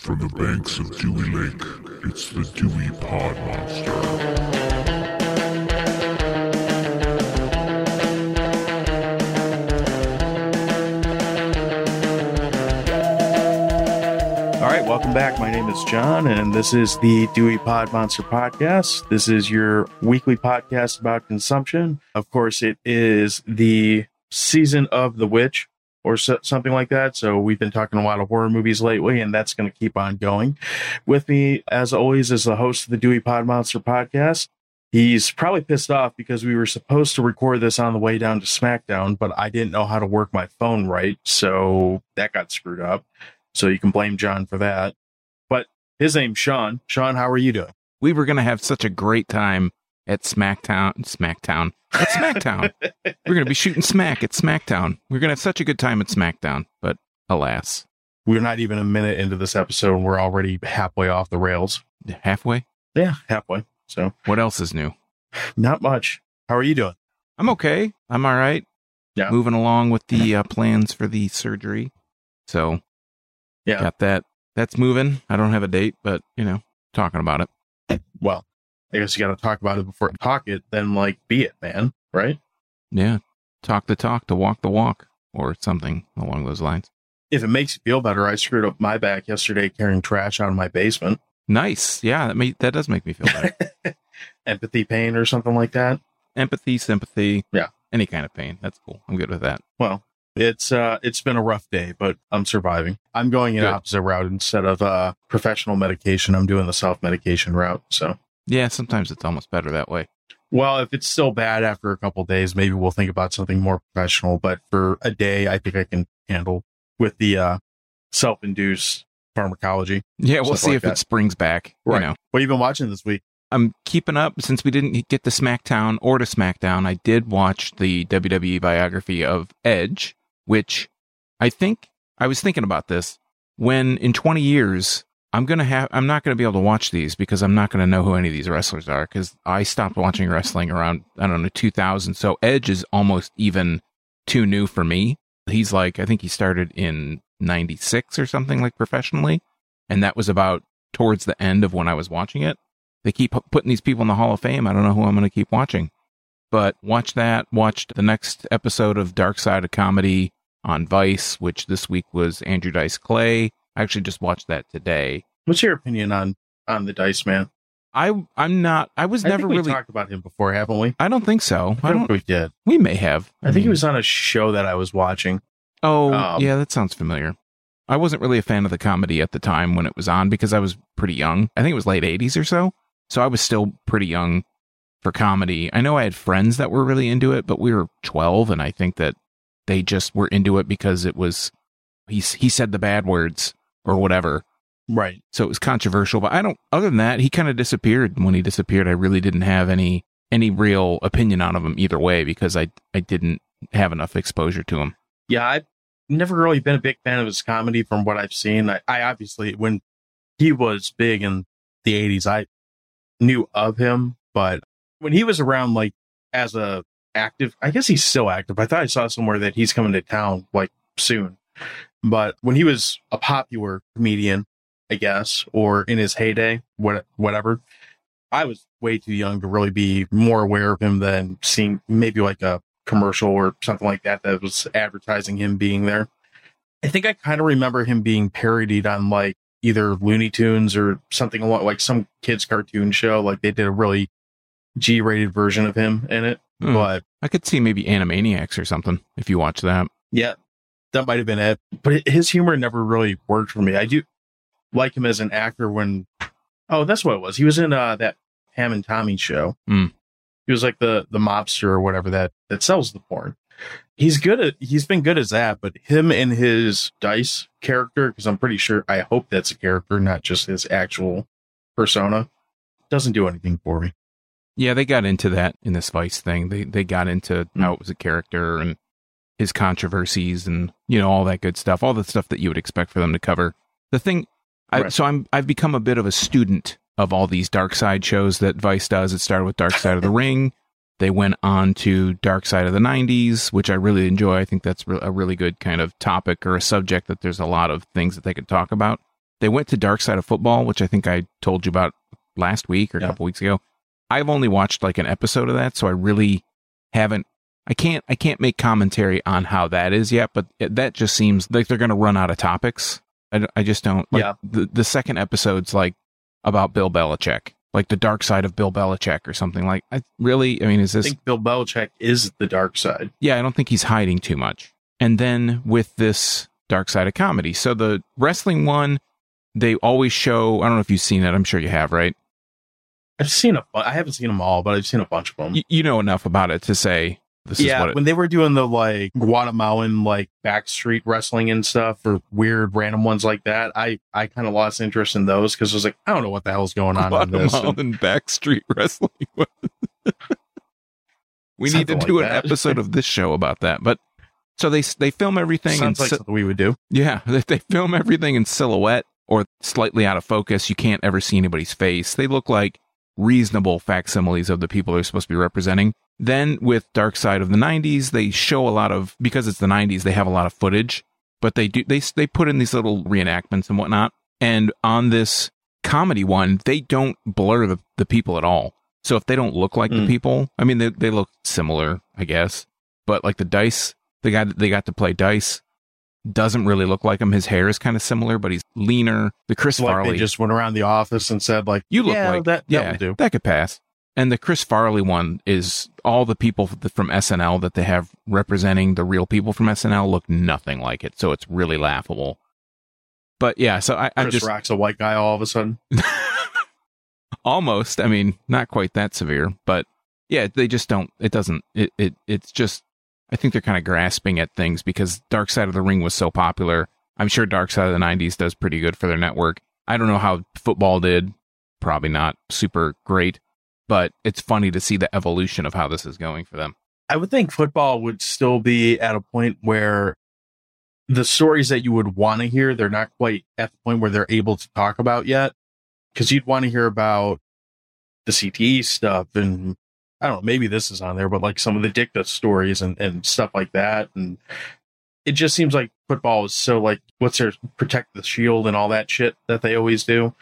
From the banks of Dewey Lake, it's the Dewey Pod Monster. All right, welcome back. My name is John, and this is the Dewey Pod Monster Podcast. This is your weekly podcast about consumption. Of course, it is the season of The Witch or so, something like that. So, we've been talking a lot of horror movies lately, and that's going to keep on going. With me, as always, is the host of the Dewey Pod Monster Podcast. He's probably pissed off because we were supposed to record this on the way down to SmackDown, but I didn't know how to work my phone right. So, that got screwed up. So you can blame John for that. But his name's Sean. Sean, how are you doing? we were going to have such a great time at Smacktown, Smacktown, at Smacktown. we're going to be shooting smack at Smacktown. We're going to have such a good time at Smackdown, but alas, We're not even a minute into this episode and we're already halfway off the rails. halfway. Yeah, halfway. So What else is new? not much. How are you doing? I'm okay. I'm all right. Yeah. Moving along with the uh, plans for the surgery. So, Yeah. got that. That's moving. I don't have a date, but you know, talking about it. Well, I guess you got to talk about it before you talk it, then like be it, man. Right? Yeah. Talk the talk to walk the walk or something along those lines. If it makes you feel better, I screwed up my back yesterday carrying trash out of my basement. Nice. Yeah. That, may, that does make me feel better. Empathy pain or something like that. empathy, sympathy. Yeah. Any kind of pain. That's cool. I'm good with that. Well, it's uh it's been a rough day, but I'm surviving. I'm going an opposite route instead of uh professional medication. I'm doing the self medication route. So Yeah, sometimes it's almost better that way. well, if it's still bad after a couple days, maybe we'll think about something more professional. But for a day, I think I can handle with the uh self induced pharmacology. Yeah, we'll see like if that. it springs back. Right. You know. What have you been watching this week? I'm keeping up since we didn't get to SmackDown or to SmackDown. I did watch the WWE biography of Edge, which I think I was thinking about this when in 20 years I'm gonna have I'm not gonna be able to watch these because I'm not gonna know who any of these wrestlers are because I stopped watching wrestling around I don't know 2000. So Edge is almost even too new for me. He's like I think he started in 96 or something like professionally, and that was about towards the end of when I was watching it they keep putting these people in the Hall of Fame. I don't know who I'm going to keep watching. But watch that. Watched the next episode of Dark Side of Comedy on Vice, which this week was Andrew Dice Clay. I actually just watched that today. What's your opinion on on the Dice Man? I I'm not. I was I never really. talked about him before, haven't we? I don't think so. I think don't. Think we did. We may have. I think he was on a show that I was watching. Oh, Um, yeah, that sounds familiar. I wasn't really a fan of the comedy at the time when it was on because I was pretty young. I think it was late 80s or so. So I was still pretty young for comedy. I know I had friends that were really into it, but we were 12 and I think that they just were into it because it was he he said the bad words or whatever. Right. So it was controversial, but I don't other than that, he kind of disappeared. When he disappeared, I really didn't have any any real opinion on of him either way because I I didn't have enough exposure to him. Yeah, I've never really been a big fan of his comedy from what I've seen. I, I obviously, when he was big in the 80s, I knew of him, but when he was around, like, as a active, I guess he's still active. I thought I saw somewhere that he's coming to town, like, soon. But when he was a popular comedian, I guess, or in his heyday, what, whatever, I was way too young to really be more aware of him than seeing maybe like a commercial or something like that that was advertising him being there. I think I kind of remember him being parodied on like either Looney Tunes or something along like some kids cartoon show. Like they did a really G rated version of him in it. Hmm. But I could see maybe Animaniacs or something if you watch that. yeah, that might have been it. But his humor never really worked for me. I do like him as an actor when oh, that's what it was. He was in uh that Ham and Tommy show. Hmm. He was like the the mobster or whatever that that sells the porn. He's good at he's been good as that, but him and his dice character, because I'm pretty sure I hope that's a character, not just his actual persona, doesn't do anything for me. Yeah, they got into that in this Vice thing. They they got into Hmm. how it was a character and his controversies and you know all that good stuff, all the stuff that you would expect for them to cover. The thing, I, Right. so I'm I've become a bit of a student of all these dark side shows that Vice does. It started with Dark Side of the Ring. They went on to Dark Side of the 90s, which I really enjoy. I think that's a really good kind of topic or a subject that there's a lot of things that they could talk about. They went to Dark Side of Football, which I think I told you about last week or a Yeah. couple weeks ago. I've only watched like an episode of that, so I really haven't. I can't. I can't make commentary on how that is yet, but that just seems like they're going to run out of topics. I, I just don't. Like, Yeah. The the second episode's like about Bill Belichick, like the dark side of Bill Belichick or something. Like, I really. I mean, is this? I think Bill Belichick is the dark side. Yeah, I don't think he's hiding too much. And then with this dark side of comedy. So the wrestling one, they always show, I don't know if you've seen it. I'm sure you have, right? I've seen a. I haven't seen them all, but I've seen a bunch of them. Y- you know enough about it to say this is yeah, what it, when they were doing the like Guatemalan like backstreet wrestling and stuff, or weird random ones like that, I I kind of lost interest in those because I was like, I don't know what the hell's going on in this. And- Guatemalan backstreet wrestling. we need to Something do like an episode of this show about that. But so they they film everything and Sounds like something we would do. Yeah, they, they film everything in silhouette or slightly out of focus. You can't ever see anybody's face. They look like reasonable facsimiles of the people they're supposed to be representing. Then with Dark Side of the 90s, they show a lot of because it's the 90s, they have a lot of footage, but they do they they put in these little reenactments and whatnot. And on this comedy one, they don't blur the, the people at all. So if they don't look like the Mm. people, I mean they they look similar, I guess. But like the dice, the guy that they got to play dice doesn't really look like him. His hair is kind of similar, but he's leaner. The Chris like Farley, they just went around the office and said like, you look yeah, like that. yeah, that do. that could pass. And the Chris Farley one is all the people from SNL that they have representing the real people from SNL look nothing like it, so it's really laughable. But yeah, so I, I Chris just Rock's a white guy all of a sudden. almost. I mean, not quite that severe, but yeah, they just don't. It doesn't. It it it's just. I think they're kind of grasping at things because Dark Side of the Ring was so popular. I'm sure Dark Side of the '90s does pretty good for their network. I don't know how football did. Probably not super great, but it's funny to see the evolution of how this is going for them. I would think football would still be at a point where the stories that you would want to hear, they're not quite at the point where they're able to talk about yet. Because you'd want to hear about the CTE stuff and I don't know, maybe this is on there, but like some of the dicta stories and, and stuff like that. And it just seems like football is so like, what's their protect the shield and all that shit that they always do.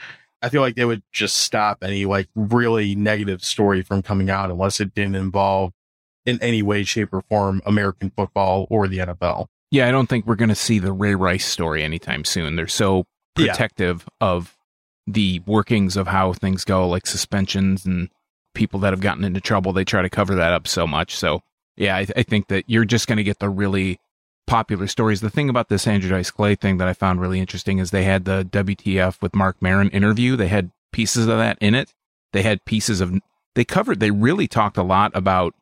I feel like they would just stop any like really negative story from coming out unless it didn't involve in any way, shape, or form American football or the NFL. Yeah, I don't think we're going to see the Ray Rice story anytime soon. They're so Yeah. protective of the workings of how things go, like suspensions and people that have gotten into trouble. They try to cover that up so much. So, yeah, I, I think that you're just going to get the really popular stories. The thing about this Andrew Dice Clay thing that I found really interesting is they had the WTF with Marc Maron interview. They had pieces of that in it. They had pieces of, they covered, they really talked a lot about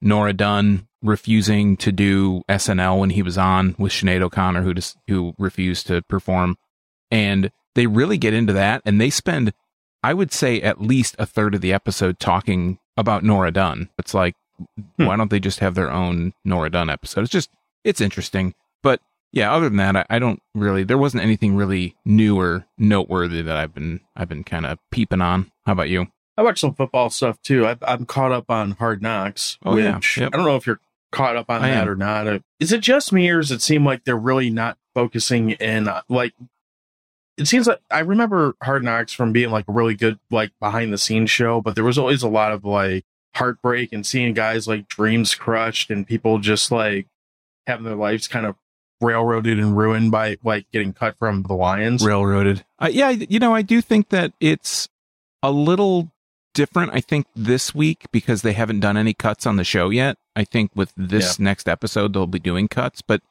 Nora Dunn refusing to do SNL when he was on with Sinead O'Connor, who just, who refused to perform, and they really get into that, and they spend, I would say, at least a third of the episode talking about Nora Dunn. It's like, Hmm. why don't they just have their own Nora Dunn episode? It's just, it's interesting, but yeah. Other than that, I, I don't really. There wasn't anything really new or noteworthy that I've been, I've been kind of peeping on. How about you? I watch some football stuff too. I, I'm caught up on Hard Knocks, Oh, yeah. Yep. I don't know if you're caught up on I that am. or not. Uh, Is it just me, or does it seem like they're really not focusing in uh, like? It seems like I remember Hard Knocks from being like a really good like behind the scenes show, but there was always a lot of like heartbreak and seeing guys like dreams crushed and people just like having their lives kind of railroaded and ruined by like getting cut from the Lions. railroaded. Uh, yeah, you know, I do think that it's a little different. I think this week because they haven't done any cuts on the show yet. I think with this next episode they'll be doing cuts, but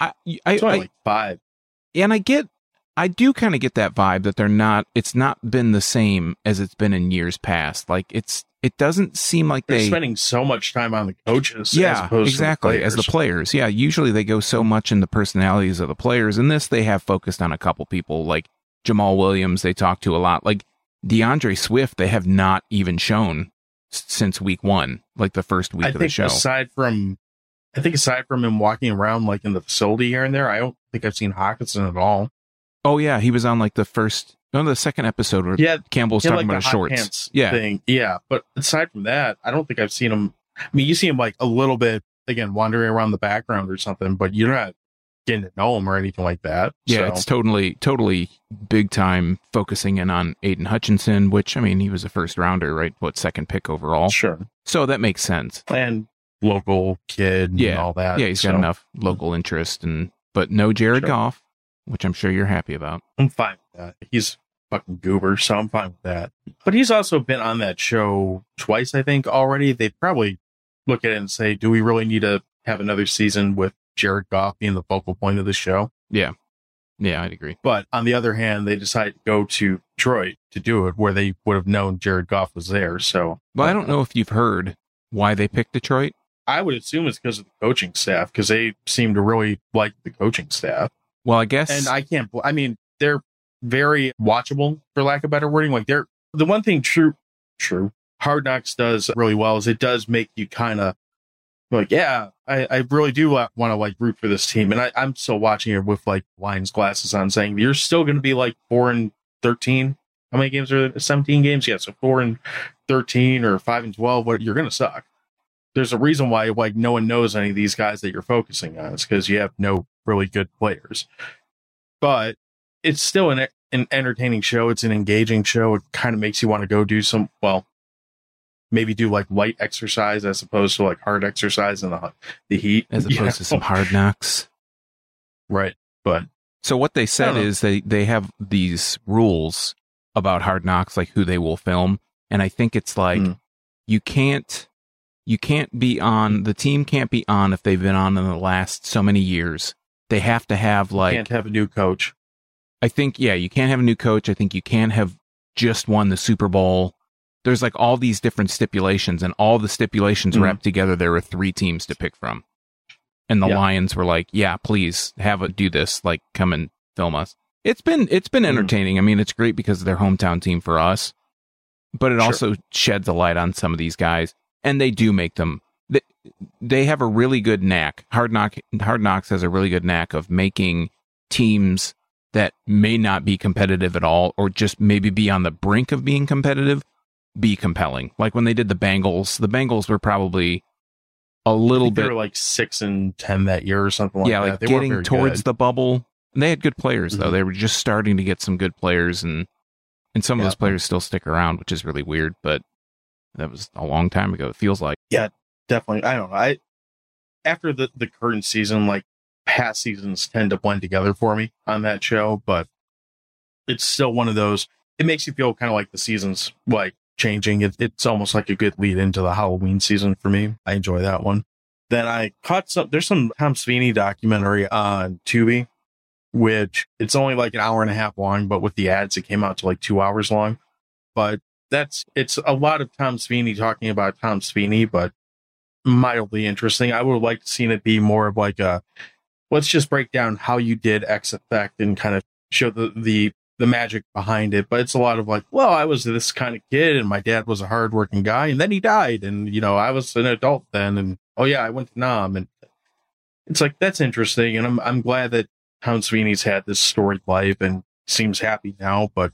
I, I, I like five. and I get, I do kind of get that vibe that they're not. It's not been the same as it's been in years past. Like it's, it doesn't seem like They're they spending so much time on the coaches. as yeah, opposed exactly. The as the players. players, yeah. Usually they go so much in the personalities of the players. In this, they have focused on a couple people, like Jamaal Williams. They talk to a lot, like D'Andre Swift. They have not even shown s- since week one, like the first week I of the show. aside from, I think aside from him walking around like in the facility here and there, I don't think I've seen Hockenson at all. oh yeah, he was on like the first, no, the second episode where Yeah, Campbell's talking like about his shorts. Yeah, thing. Yeah, but aside from that, I don't think I've seen him. I mean, you see him like a little bit again wandering around the background or something, but you're not getting to know him or anything like that. Yeah, So, it's totally, totally big time focusing in on Aidan Hutchinson, which I mean, he was a first rounder, right? What second pick overall? sure. So that makes sense. And local kid and Yeah. all that. Yeah, he's got enough local interest, and but no Jared Sure. Goff, which I'm sure you're happy about. I'm fine that. He's fucking goober, so I'm fine with that. But he's also been on that show twice, I think, already. They probably look at it and say, do we really need to have another season with Jared Goff being the focal point of the show? Yeah, Yeah, I'd agree. But on the other hand, they decided to go to Detroit to do it where they would have known Jared Goff was there. So Well, I don't know if you've heard why they picked Detroit. I would assume it's because of the coaching staff because they seem to really like the coaching staff. Well, I guess And I can't, I mean, they're very watchable for lack of better wording. Like they're the one thing true, true Hard Knocks does really well is it does make you kind of like, yeah, I, I really do want to like root for this team. And I, I'm still watching it with like Lions glasses on saying you're still going to be like four and 13. How many games are there? 17 games? Yeah. So four and 13 or five and 12. What you're going to suck. There's a reason why like no one knows any of these guys that you're focusing on. It's because you have no really good players. But it's still an an entertaining show. It's an engaging show. It kind of makes you want to go do some well, maybe do like light exercise as opposed to like hard exercise in the the heat, as opposed You to some hard knocks. right. But So what they said is they they have these rules about hard knocks, like who they will film, and I think it's like Mm. you can't you can't be on the team can't be on if they've been on in the last so many years. They have to have like can't have a new coach. I think yeah, you can't have a new coach. I think you can have just won the Super Bowl. There's like all these different stipulations, and all the stipulations Mhm. wrapped together. There were three teams to pick from, and the Yeah. Lions were like, "Yeah, please have it do this. Like, come and film us." It's been it's been Mhm. entertaining. I mean, it's great because they're hometown team for us, but it Sure. also sheds a light on some of these guys, and they do make them. They, they have a really good knack. Hard knock Hard Knocks has a really good knack of making teams that may not be competitive at all or just maybe be on the brink of being competitive be compelling. Like when they did the Bengals, the Bengals were probably a little think they bit were like six and ten that year or something like yeah, that. like They getting towards good. the bubble. And they had good players though. Mhm. They were just starting to get some good players and and some of those players still stick around, which is really weird, but that was a long time ago. It feels like. Yeah, definitely. I don't know. I after the the current season, like past seasons tend to blend together for me on that show, but it's still one of those. It makes you feel kind of like the seasons like changing. It, it's almost like a good lead into the Halloween season for me. I enjoy that one. Then I caught some. There's some Tom Savini documentary on Tubi, which it's only like an hour and a half long, but with the ads, it came out to like two hours long. But that's it's a lot of Tom Savini talking about Tom Savini, but mildly interesting. I would have liked to seen it be more of like a let's just break down how you did X effect and kind of show the the the magic behind it. But it's a lot of like, well, I was this kind of kid and my dad was a hardworking guy and then he died and you know, I was an adult then and oh yeah, I went to Nam and it's like that's interesting and I'm I'm glad that Tom Savini's had this storied life and seems happy now, but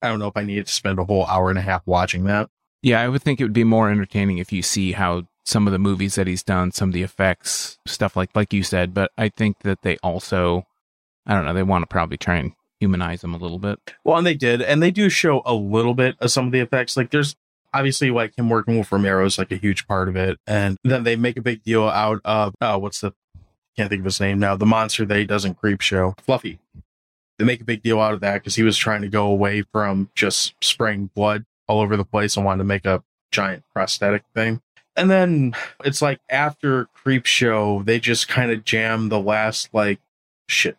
I don't know if I needed to spend a whole hour and a half watching that. Yeah, I would think it would be more entertaining if you see how some of the movies that he's done, some of the effects, stuff like like you said, but I think that they also I don't know, they want to probably try and humanize him a little bit. Well, and they did, and they do show a little bit of some of the effects. Like there's obviously like him working with Romero is like a huge part of it, and then they make a big deal out of oh, what's the can't think of his name now. The monster that he does in Creepshow, Fluffy. They make a big deal out of that because he was trying to go away from just spraying blood all over the place and wanted to make a giant prosthetic thing. And then it's like after Creepshow, they just kind of jam the last like shit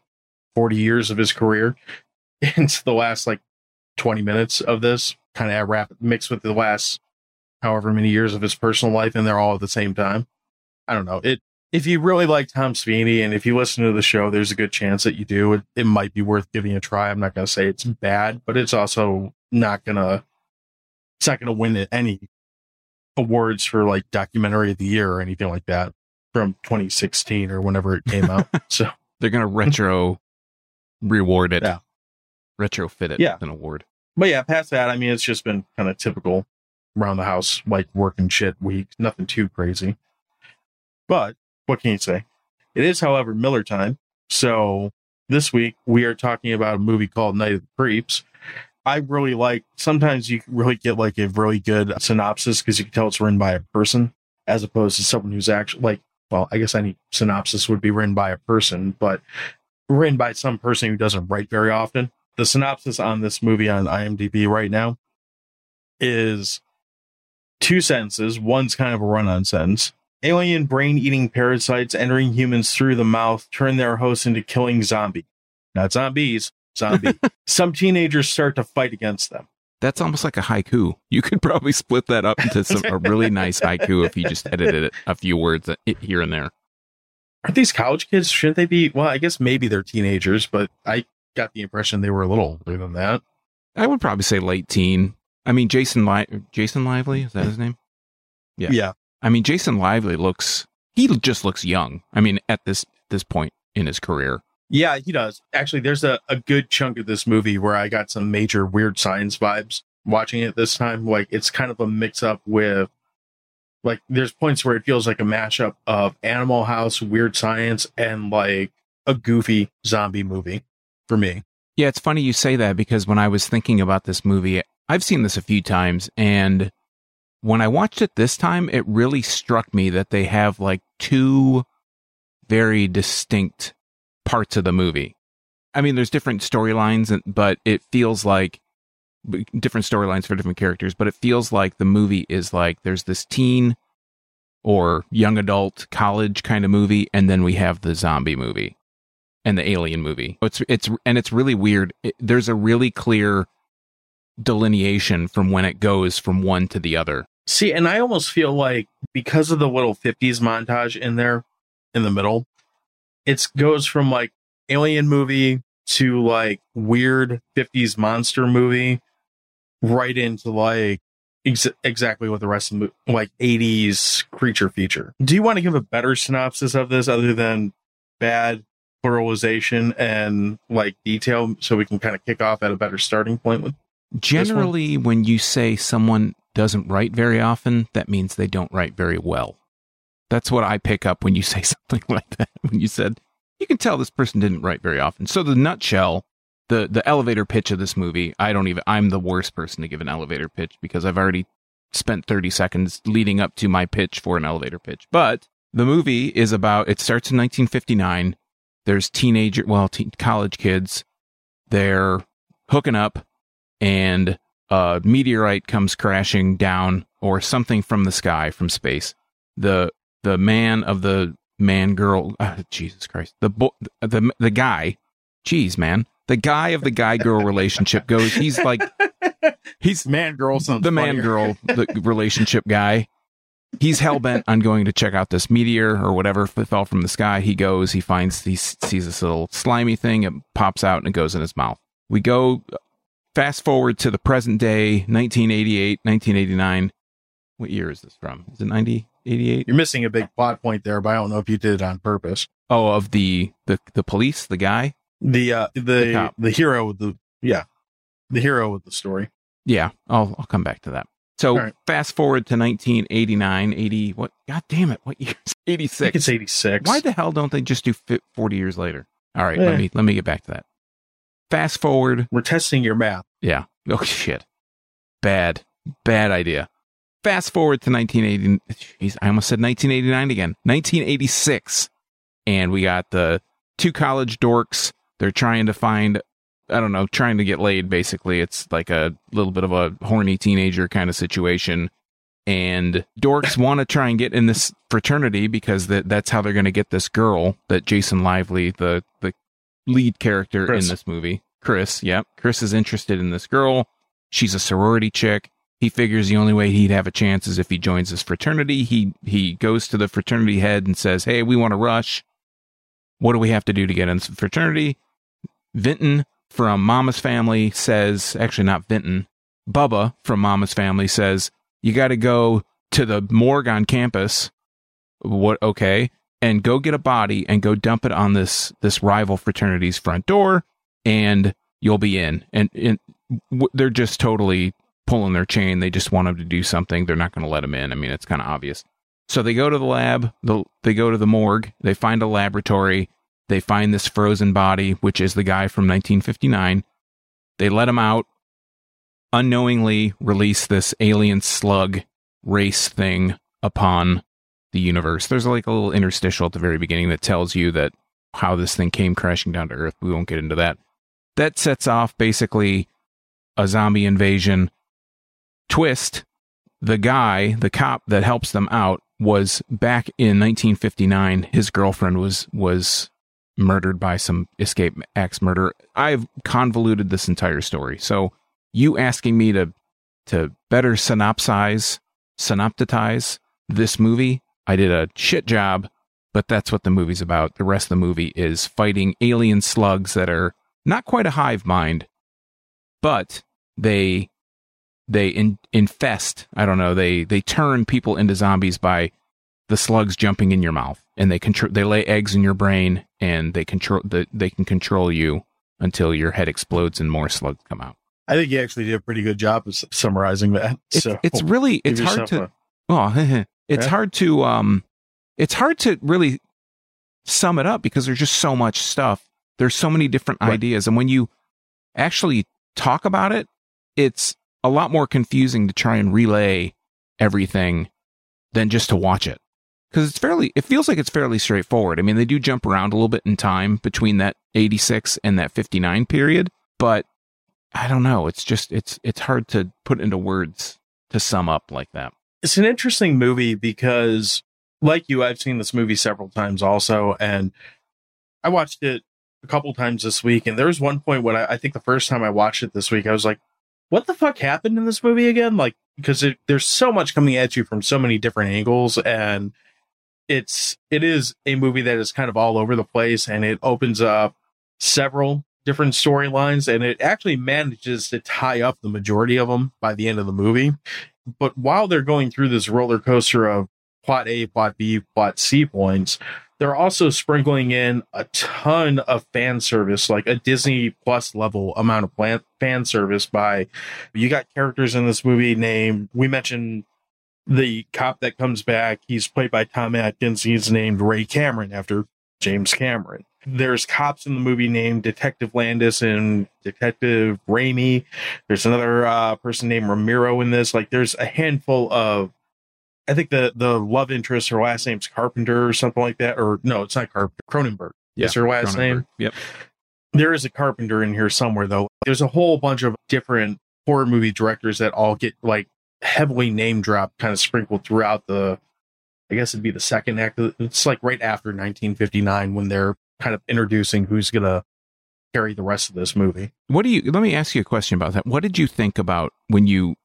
40 years of his career into the last like 20 minutes of this kind of wrap mixed with the last however many years of his personal life and they're all at the same time. I don't know. It if you really like tom savini and if you listen to the show there's a good chance that you do. It, it might be worth giving a try. I'm not going to say it's bad but it's also not going to it's not going to win any awards for like documentary of the year or anything like that from 2016 or whenever it came out so They're gonna retro reward it. Yeah. Retrofit it Yeah. with an award. But yeah, past that, I mean, it's just been kind of typical around the house, like working shit week. Nothing too crazy. But what can you say? It is, however, Miller time. So this week we are talking about a movie called Night of the Creeps. I really like, sometimes you really get like a really good synopsis because you can tell it's written by a person as opposed to someone who's actually like, well, I guess any synopsis would be written by a person, but written by some person who doesn't write very often. The synopsis on this movie on IMDb right now is two sentences. One's kind of a run on sentence. Alien brain eating parasites entering humans through the mouth turn their hosts into killing zombies. Not zombies, zombie. Some teenagers start to fight against them. That's almost like a haiku. You could probably split that up into some a really nice haiku if you just edited it a few words here and there. Aren't these college kids? Shouldn't they be? Well, I guess maybe they're teenagers, but I got the impression they were a little older than that. I would probably say late teen. I mean, Jason Li- Jason Lively is that his name? Yeah. Yeah. I mean, Jason Lively looks he just looks young. I mean, at this this point in his career. Yeah, he does. Actually, there's a, a good chunk of this movie where I got some major weird science vibes watching it this time. Like it's kind of a mix up with like there's points where it feels like a mashup of Animal House, Weird Science, and like a goofy zombie movie for me. Yeah, it's funny you say that because when I was thinking about this movie, I've seen this a few times and when I watched it this time, it really struck me that they have like two very distinct parts of the movie. I mean, there's different storylines, but it feels like different storylines for different characters, but it feels like the movie is like there's this teen or young adult college kind of movie, and then we have the zombie movie and the alien movie. It's it's and it's really weird. It, there's a really clear delineation from when it goes from one to the other. See, and I almost feel like because of the little 50s montage in there in the middle, it goes from like alien movie to like weird 50s monster movie right into like ex- exactly what the rest of the movie, like 80s creature feature. Do you want to give a better synopsis of this other than bad pluralization and like detail so we can kind of kick off at a better starting point with generally when you say someone doesn't write very often that means they don't write very well that's what i pick up when you say something like that when you said you can tell this person didn't write very often so the nutshell the the elevator pitch of this movie i don't even i'm the worst person to give an elevator pitch because i've already spent 30 seconds leading up to my pitch for an elevator pitch but the movie is about it starts in 1959 there's teenager, well, college kids. They're hooking up, and a meteorite comes crashing down, or something from the sky, from space. The the man of the man girl, uh, Jesus Christ, the bo- the the guy, jeez man, the guy of the guy girl relationship goes. He's like, he's man girl. Something. The man girl the relationship guy he's hell bent on going to check out this meteor or whatever fell from the sky. He goes, he finds, he sees this little slimy thing. It pops out and it goes in his mouth. We go fast forward to the present day, 1988, 1989. What year is this from? Is it 90, 88? You're missing a big plot point there, but I don't know if you did it on purpose. Oh, of the the the police, the guy, the uh, the the, the hero, the yeah, the hero of the story. Yeah, I'll I'll come back to that. So right. fast forward to 1989, 80, what? God damn it. What year? 86. it's 86. Why the hell don't they just do 40 years later? All right, let me, let me get back to that. Fast forward. We're testing your math. Yeah. Oh, shit. Bad, bad idea. Fast forward to 1980. Geez, I almost said 1989 again. 1986. And we got the two college dorks. They're trying to find I don't know, trying to get laid. Basically, it's like a little bit of a horny teenager kind of situation. And dorks want to try and get in this fraternity because that that's how they're going to get this girl that Jason Lively, the the lead character Chris. in this movie, Chris. Yep, Chris is interested in this girl. She's a sorority chick. He figures the only way he'd have a chance is if he joins this fraternity. He he goes to the fraternity head and says, "Hey, we want to rush. What do we have to do to get in the fraternity?" Vinton from Mama's Family says, actually not Vinton, Bubba from Mama's Family says, you got to go to the morgue on campus. What? Okay, and go get a body and go dump it on this this rival fraternity's front door, and you'll be in. And, and they're just totally pulling their chain. They just want him to do something. They're not going to let him in. I mean, it's kind of obvious. So they go to the lab. The, they go to the morgue. They find a laboratory They find this frozen body, which is the guy from 1959. They let him out, unknowingly release this alien slug race thing upon the universe. There's like a little interstitial at the very beginning that tells you that how this thing came crashing down to Earth. We won't get into that. That sets off basically a zombie invasion. Twist, the guy, the cop that helps them out, was back in 1959. His girlfriend was was murdered by some escape axe murder. I've convoluted this entire story. So you asking me to to better synopsize, synoptitize this movie, I did a shit job, but that's what the movie's about. The rest of the movie is fighting alien slugs that are not quite a hive mind, but they they in, infest. I don't know. They they turn people into zombies by the slugs jumping in your mouth, and they control. They lay eggs in your brain, and they control. The, they can control you until your head explodes and more slugs come out. I think you actually did a pretty good job of summarizing that. It's, so it's really it's hard to. A, oh, it's Yeah. hard to um, it's hard to really sum it up because there's just so much stuff. There's so many different Right. ideas, and when you actually talk about it, it's a lot more confusing to try and relay everything than just to watch it because it's fairly. It feels like it's fairly straightforward. I mean, they do jump around a little bit in time between that 86 and that 59 period, but I don't know. It's just it's it's hard to put into words to sum up like that. it's an interesting movie because, like you, I've seen this movie several times also, and I watched it a couple times this week. And there was one point when I, I think the first time I watched it this week, I was like, "What the fuck happened in this movie again?" Like because there's so much coming at you from so many different angles, and it's it is a movie that is kind of all over the place, and it opens up several different storylines, and it actually manages to tie up the majority of them by the end of the movie. But while they're going through this roller coaster of plot A, plot B, plot C points, they're also sprinkling in a ton of fan service, like a Disney Plus level amount of fan service by you got characters in this movie named we mentioned the cop that comes back, he's played by Tom Atkins, he's named Ray Cameron after James Cameron. There's cops in the movie named Detective Landis and Detective Raimi. There's another uh, person named Romero in this. Like, there's a handful of, I think the the love interest, her last name's Carpenter or something like that. Or no, it's not Carpenter. Cronenberg. is her last name. Yep. There is a Carpenter in here somewhere, though. There's a whole bunch of different horror movie directors that all get like heavily name dropped, kind of sprinkled throughout the. I guess it'd be the second act. It's like right after 1959 when they're kind of introducing who's gonna carry the rest of this movie. What do you? Let me ask you a question about that. What did you think about when you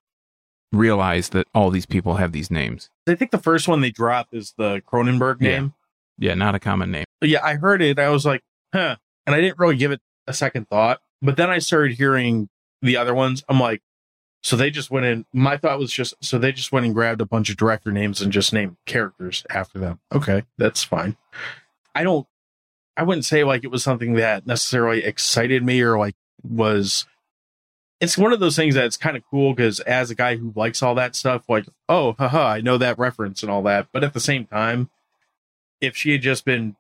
realized that all these people have these names? I think the first one they drop is the Cronenberg Yeah. name. Yeah, not a common name. But yeah, I heard it. I was like, huh. And I didn't really give it a second thought. But then I started hearing the other ones. I'm like, so they just went in. My thought was just, so they just went and grabbed a bunch of director names and just named characters after them. Okay, that's fine. I don't, I wouldn't say like it was something that necessarily excited me or like was, it's one of those things that's kind of cool because as a guy who likes all that stuff, like, oh, haha, I know that reference and all that. But at the same time, if she had just been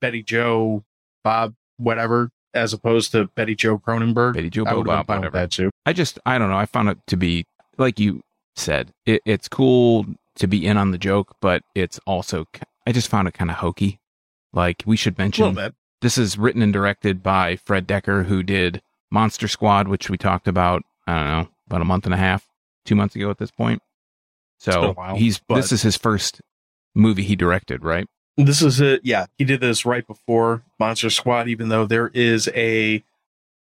Betty Joe Bob whatever as opposed to Betty Joe Cronenberg. Betty Joe Bob, been whatever. that too. I just, I don't know. I found it to be like you said. It, it's cool to be in on the joke, but it's also. I just found it kind of hokey. Like we should mention this is written and directed by Fred Dekker, who did Monster Squad, which we talked about. I don't know about a month and a half, two months ago at this point. So while, he's this is his first movie he directed, right? This is it. Yeah, he did this right before Monster Squad, even though there is a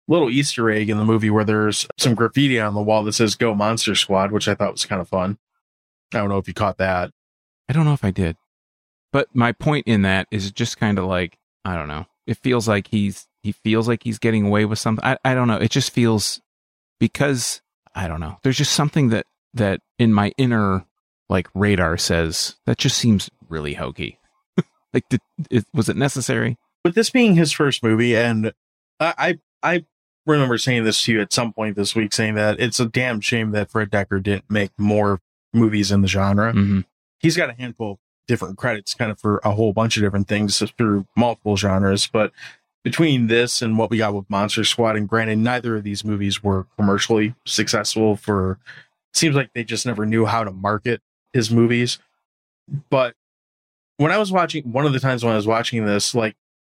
little Easter egg in the movie where there's some graffiti on the wall that says Go Monster Squad, which I thought was kind of fun. I don't know if you caught that. I don't know if I did. But my point in that is just kind of like, I don't know. It feels like he's he feels like he's getting away with something. I, I don't know. It just feels because I don't know. There's just something that that in my inner like radar says that just seems really hokey. like did, it, was it necessary? With this being his first movie, and I, I I remember saying this to you at some point this week, saying that it's a damn shame that Fred Dekker didn't make more movies in the genre. Mhm. he's got a handful different credits kind of for a whole bunch of different things through multiple genres. But between this and what we got with Monster Squad, and granted, neither of these movies were commercially successful for seems like they just never knew how to market his movies. But when I was watching one of the times when I was watching this, like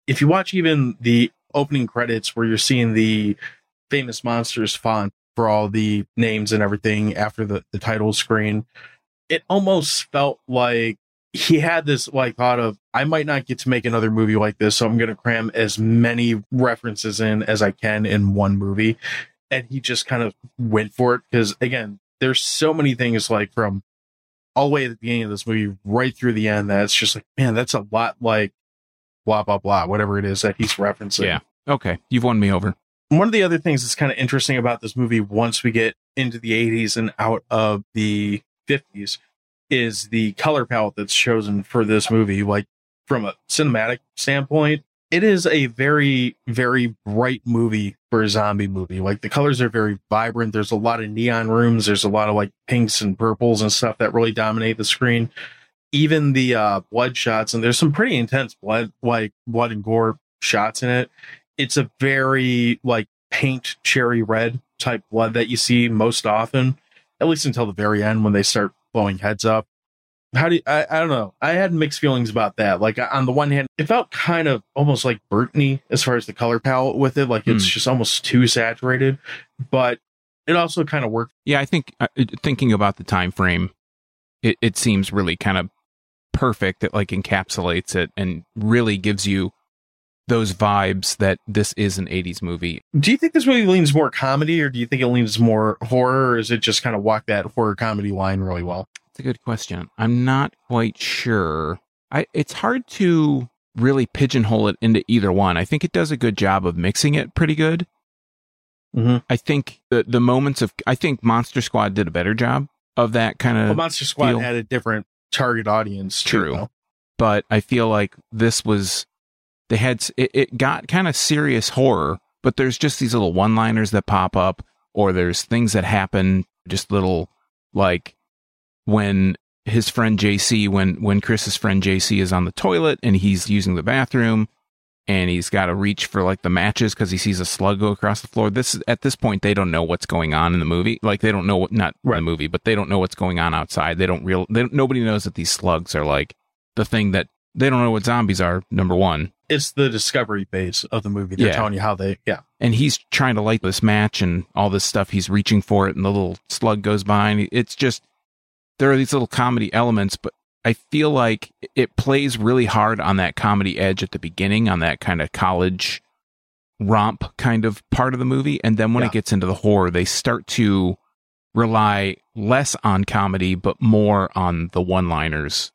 if you watch even the opening credits where you're seeing the famous monsters font for all the names and everything after the, the title screen, it almost felt like he had this like thought of I might not get to make another movie like this, so I'm gonna cram as many references in as I can in one movie. And he just kind of went for it because again, there's so many things like from all the way at the beginning of this movie right through the end that it's just like, man, that's a lot like blah blah blah, whatever it is that he's referencing. Yeah. Okay. You've won me over. One of the other things that's kind of interesting about this movie once we get into the 80s and out of the 50s is the color palette that's chosen for this movie. Like from a cinematic standpoint, it is a very, very bright movie for a zombie movie. Like the colors are very vibrant. There's a lot of neon rooms. There's a lot of like pinks and purples and stuff that really dominate the screen. Even the uh, blood shots, and there's some pretty intense blood, like blood and gore shots in it. It's a very like paint cherry red type blood that you see most often, at least until the very end when they start blowing heads up. How do you, I, I don't know. I had mixed feelings about that. Like on the one hand, it felt kind of almost like Burtony as far as the color palette with it. Like it's Hmm. just almost too saturated, but it also kind of worked. Yeah, I think uh, thinking about the time frame, it, it seems really kind of perfect. It like encapsulates it and really gives you those vibes that this is an 80s movie. Do you think this movie leans more comedy or do you think it leans more horror or is it just kind of walk that horror comedy line really well? It's a good question. I'm not quite sure. I it's hard to really pigeonhole it into either one. I think it does a good job of mixing it pretty good. Mhm. I think the the moments of I think Monster Squad did a better job of that kind of Well, Monster Squad feel- had a different target audience. True. though. but I feel like this was they had it, it got kind of serious horror, but there's just these little one-liners that pop up, or there's things that happen, just little like when his friend JC, when when Chris's friend JC is on the toilet and he's using the bathroom. And he's got to reach for like the matches because he sees a slug go across the floor. This at this point they don't know what's going on in the movie. Like they don't know what not Right. the movie, but they don't know what's going on outside. They don't real. They, don't- nobody knows that these slugs are like the thing that they don't know what zombies are. Number one, It's the discovery phase of the movie. They're Yeah. telling you how they, yeah. and he's trying to light this match and all this stuff. He's reaching for it, and the little slug goes by, and it's just there are these little comedy elements, but I feel like it plays really hard on that comedy edge at the beginning, on that kind of college romp kind of part of the movie, and then when Yeah. it gets into the horror, they start to rely less on comedy but more on the one-liners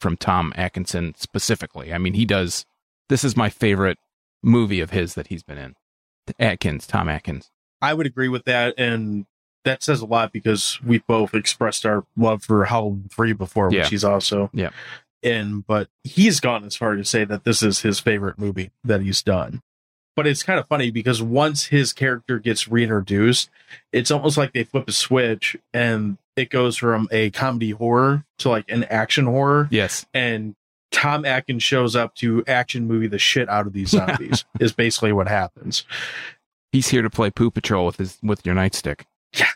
from Tom Atkinson specifically. I mean, he does. This is my favorite movie of his that he's been in. Atkins, Tom Atkins. I would agree with that. And that says a lot because we both expressed our love for Halloween 3 before, which Yeah. he's also Yeah. in. But he's gone as far to say that this is his favorite movie that he's done. But it's kind of funny because once his character gets reintroduced, it's almost like they flip a switch and it goes from a comedy horror to like an action horror. Yes. And Tom Atkins shows up to action movie the shit out of these zombies, is basically what happens. He's here to play Poo Patrol with his with your nightstick. Yeah.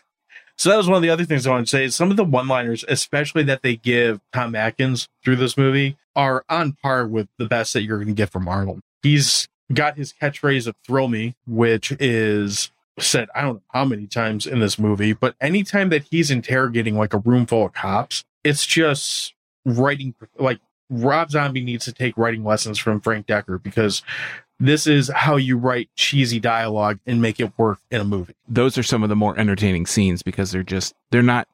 So that was one of the other things I wanted to say. Is some of the one-liners, especially that they give Tom Atkins through this movie, are on par with the best that you're going to get from Arnold. He's got his catchphrase of "Thrill me," which is said I don't know how many times in this movie, but anytime that he's interrogating like a room full of cops, it's just writing like Rob Zombie needs to take writing lessons from Frank Dekker because this is how you write cheesy dialogue and make it work in a movie. Those are some of the more entertaining scenes because they're just they're not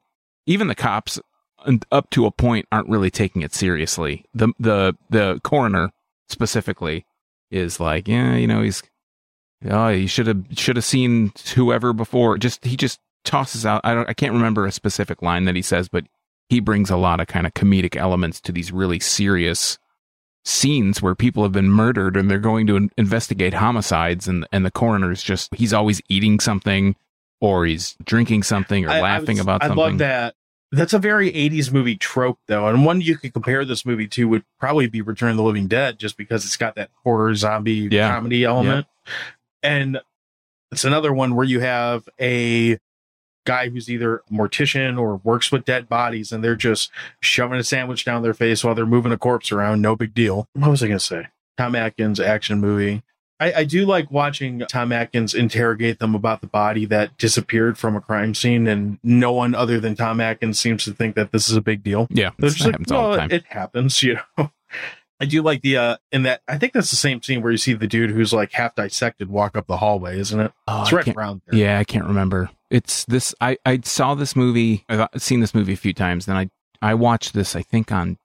even the cops up to a point aren't really taking it seriously. The the the coroner specifically is like, yeah, you know, he's oh, you should have should have seen whoever before. Just he just tosses out. I don't. I can't remember a specific line that he says, but he brings a lot of kind of comedic elements to these really serious scenes where people have been murdered and they're going to investigate homicides and and the coroner's just he's always eating something or he's drinking something or I- I laughing was- about I something. love that That's a very 80s movie trope, though. And one you could compare this movie to would probably be Return of the Living Dead, just because it's got that horror zombie Yeah. comedy element. And it's another one where you have a guy who's either a mortician or works with dead bodies, and they're just shoving a sandwich down their face while they're moving a corpse around. No big deal. What was I going to say? Tom Atkins action movie. I, I do like watching Tom Atkins interrogate them about the body that disappeared from a crime scene, and no one other than Tom Atkins seems to think that this is a big deal. Yeah, They're just like, happens all well, the time. it happens, you know. I do like the uh in that I think that's the same scene where you see the dude who's like half dissected walk up the hallway, isn't it? Oh, It's I right around there. Yeah, I can't remember. It's this. I I saw this movie. I've seen this movie a few times. Then I I watched this. I think on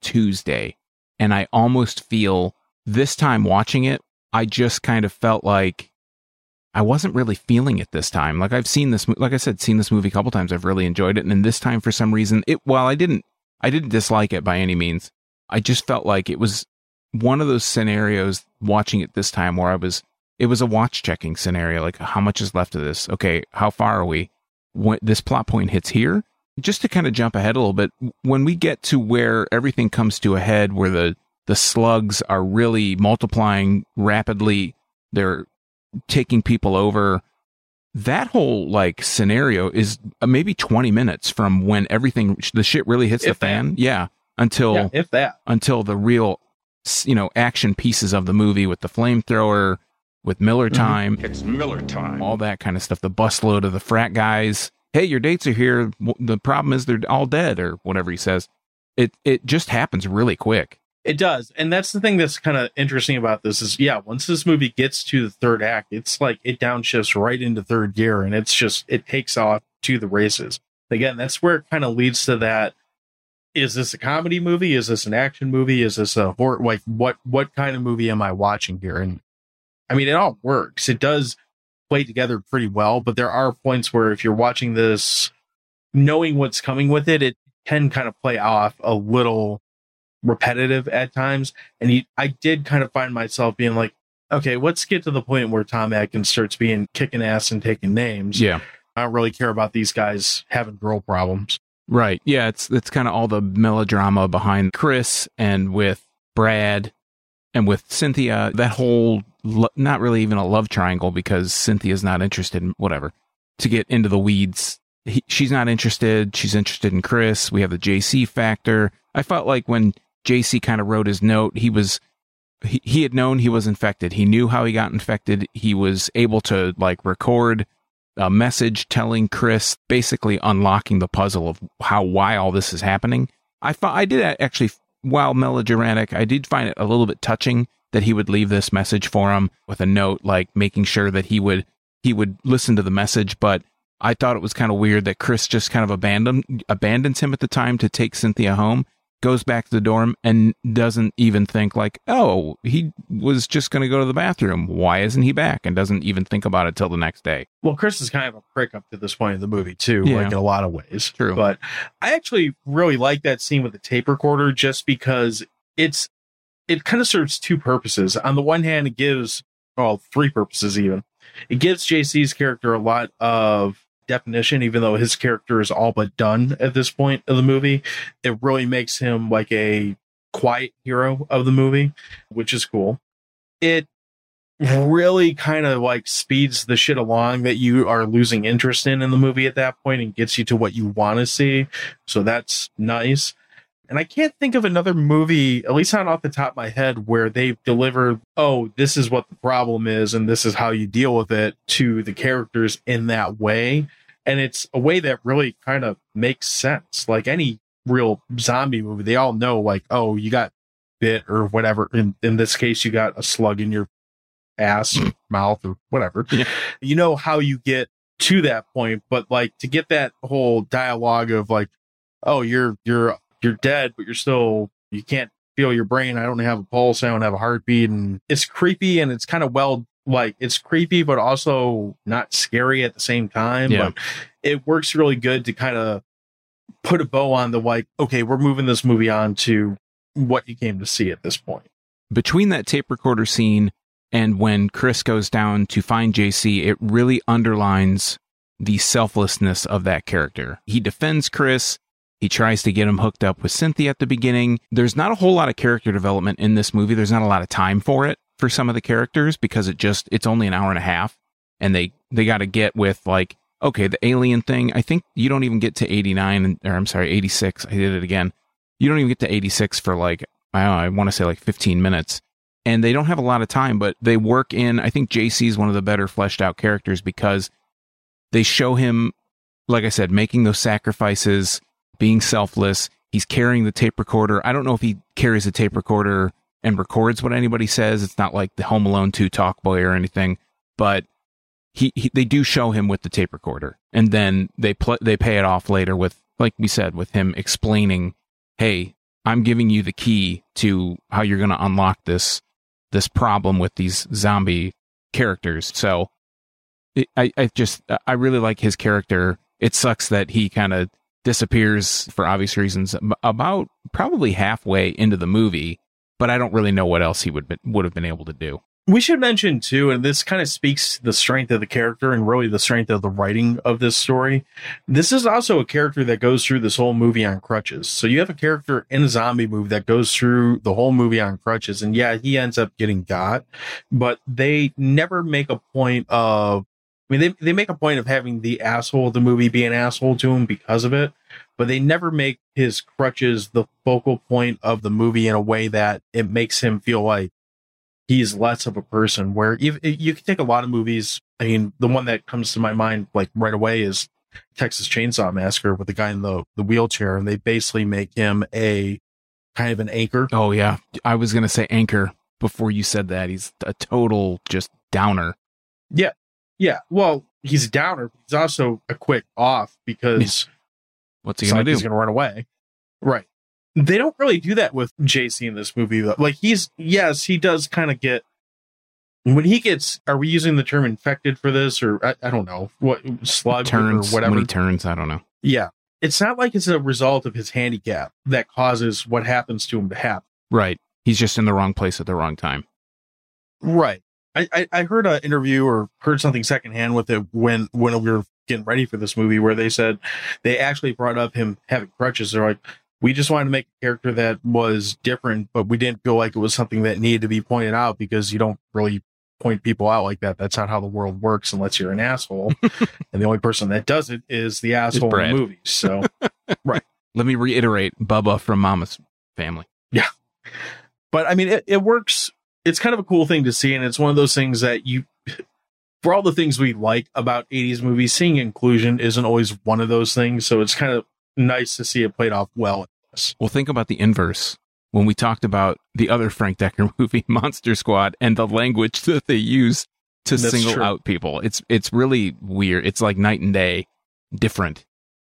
Tuesday, and I almost feel this time watching it. I just kind of felt like I wasn't really feeling it this time. Like I've seen this. Like I said, seen this movie a couple times. I've really enjoyed it, and then this time for some reason, it. While I didn't, I didn't dislike it by any means. I just felt like it was one of those scenarios watching it this time where I was it was a watch checking scenario like how much is left of this? Okay how far are we? When this plot point hits here? Just to kind of jump ahead a little bit when we get to where everything comes to a head where the the slugs are really multiplying rapidly they're taking people over that whole like scenario is uh, maybe 20 minutes from when everything the shit really hits the If that. fan. Yeah until Yeah, if that. until the real you know action pieces of the movie with the flamethrower with Miller Mhm. time It's Miller time. all that kind of stuff the busload of the frat guys hey your dates are here the problem is they're all dead or whatever he says it it just happens really quick It does. And that's the thing that's kind of interesting about this is yeah, once this movie gets to the third act, it's like it downshifts right into third gear and it's just it takes off to the races. Again, that's where it kind of leads to that is this a comedy movie? Is this an action movie? Is this a horror like what what kind of movie am I watching here? And I mean it all works. It does play together pretty well, but there are points where if you're watching this knowing what's coming with it, it can kind of play off a little repetitive at times. And he, I did kind of find myself being like, okay, let's get to the point where Tom Atkins starts being kicking ass and taking names. yeah I don't really care about these guys having girl problems. Right. Yeah it's it's kind of all the melodrama behind chris and with brad and with cynthia. That whole lo- not really even a love triangle because cynthia's not interested in whatever to get into the weeds. He, she's not interested. She's interested in chris. We have the jc factor. I felt like when jc kind of wrote his note he was he, he had known he was infected. He knew how he got infected. He was able to like record a message telling chris basically unlocking the puzzle of how why all this is happening. I i did actually while melodramatic i did find it a little bit touching that he would leave this message for him with a note like making sure that he would he would listen to the message but i thought it was kind of weird that chris just kind of abandoned abandons him at the time to take cynthia home goes back to the dorm and doesn't even think like oh he was just going to go to the bathroom why isn't he back and doesn't even think about it till the next day Well, Chris is kind of a prick up to this point in the movie too, Yeah. like in a lot of ways. True. But I actually really like that scene with the tape recorder just because it's it kind of serves two purposes. On the one hand, it gives well, three purposes even. It gives JC's character a lot of definition, even though his character is all but done at this point of the movie. It really makes him like a quiet hero of the movie, which is cool. It really kind of like speeds the shit along that you are losing interest in in the movie at that point and gets you to what you want to see. So that's nice. And I can't think of another movie, at least not off the top of my head, where they've delivered, oh, this is what the problem is and this is how you deal with it to the characters in that way. And it's a way that really kind of makes sense. Like any real zombie movie, they all know, like, oh, you got bit or whatever. In, in this case, you got a slug in your ass or mouth or whatever. Yeah. You know how you get to that point, but like to get that whole dialogue of like, oh, you're you're you're dead, but you're still you can't feel your brain. I don't have a pulse. I don't have a heartbeat, and it's creepy and it's kind of well like it's creepy, but also not scary at the same time. Yeah. But it works really good to kind of put a bow on the like, okay, we're moving this movie on to what you came to see at this point. between that tape recorder scene and when Chris goes down to find JC, it really underlines the selflessness of that character. He defends Chris. He tries to get him hooked up with Cynthia at the beginning. There's not a whole lot of character development in this movie. There's not a lot of time for it for some of the characters because it just it's only an hour and a half and they they got to get with like okay, the alien thing. I think you don't even get to 89 or I'm sorry, 86. I did it again. You don't even get to 86 for like I I want to say like 15 minutes. And they don't have a lot of time, but they work in I think JC is one of the better fleshed out characters because they show him like I said making those sacrifices, being selfless. He's carrying the tape recorder. I don't know if he carries a tape recorder and records what anybody says. It's not like the Home Alone 2 talk boy or anything, but he, he they do show him with the tape recorder, and then they pl- they pay it off later with, like we said, with him explaining, "Hey, I'm giving you the key to how you're going to unlock this this problem with these zombie characters." So, I I just I really like his character. It sucks that he kind of disappears for obvious reasons about probably halfway into the movie, but I don't really know what else he would would have been able to do. We should mention too, and this kind of speaks to the strength of the character and really the strength of the writing of this story. This is also a character that goes through this whole movie on crutches. So you have a character in a zombie movie that goes through the whole movie on crutches, and yeah, he ends up getting got, but they never make a point of. I mean, they they make a point of having the asshole of the movie be an asshole to him because of it, but they never make his crutches the focal point of the movie in a way that it makes him feel like he's less of a person where you, you can take a lot of movies. I mean, the one that comes to my mind like right away is Texas Chainsaw Massacre with the guy in the, the wheelchair and they basically make him a kind of an anchor. Oh yeah. I was going to say anchor before you said that. He's a total just downer. Yeah. Yeah. Well, he's a downer. He's also a quick off because what's he going to do? He's going to run away. Right. They don't really do that with JC in this movie though. Like he's yes, he does kind of get when he gets are we using the term infected for this or I, I don't know what slug turns or whatever when he turns I don't know yeah it's not like it's a result of his handicap that causes what happens to him to happen right he's just in the wrong place at the wrong time right I I, I heard an interview or heard something secondhand with it when when we were getting ready for this movie where they said they actually brought up him having crutches they're like we just wanted to make a character that was different, but we didn't feel like it was something that needed to be pointed out because you don't really point people out like that. That's not how the world works unless you're an asshole. and the only person that does it is the asshole in the movies. So, right. Let me reiterate Bubba from Mama's family. Yeah. But I mean, it, it works. It's kind of a cool thing to see. And it's one of those things that you, for all the things we like about 80s movies, seeing inclusion isn't always one of those things. So it's kind of nice to see it played off well. Well, think about the inverse. When we talked about the other Frank Dekker movie, Monster Squad, and the language that they use to That's single true. out people, it's it's really weird. It's like night and day, different.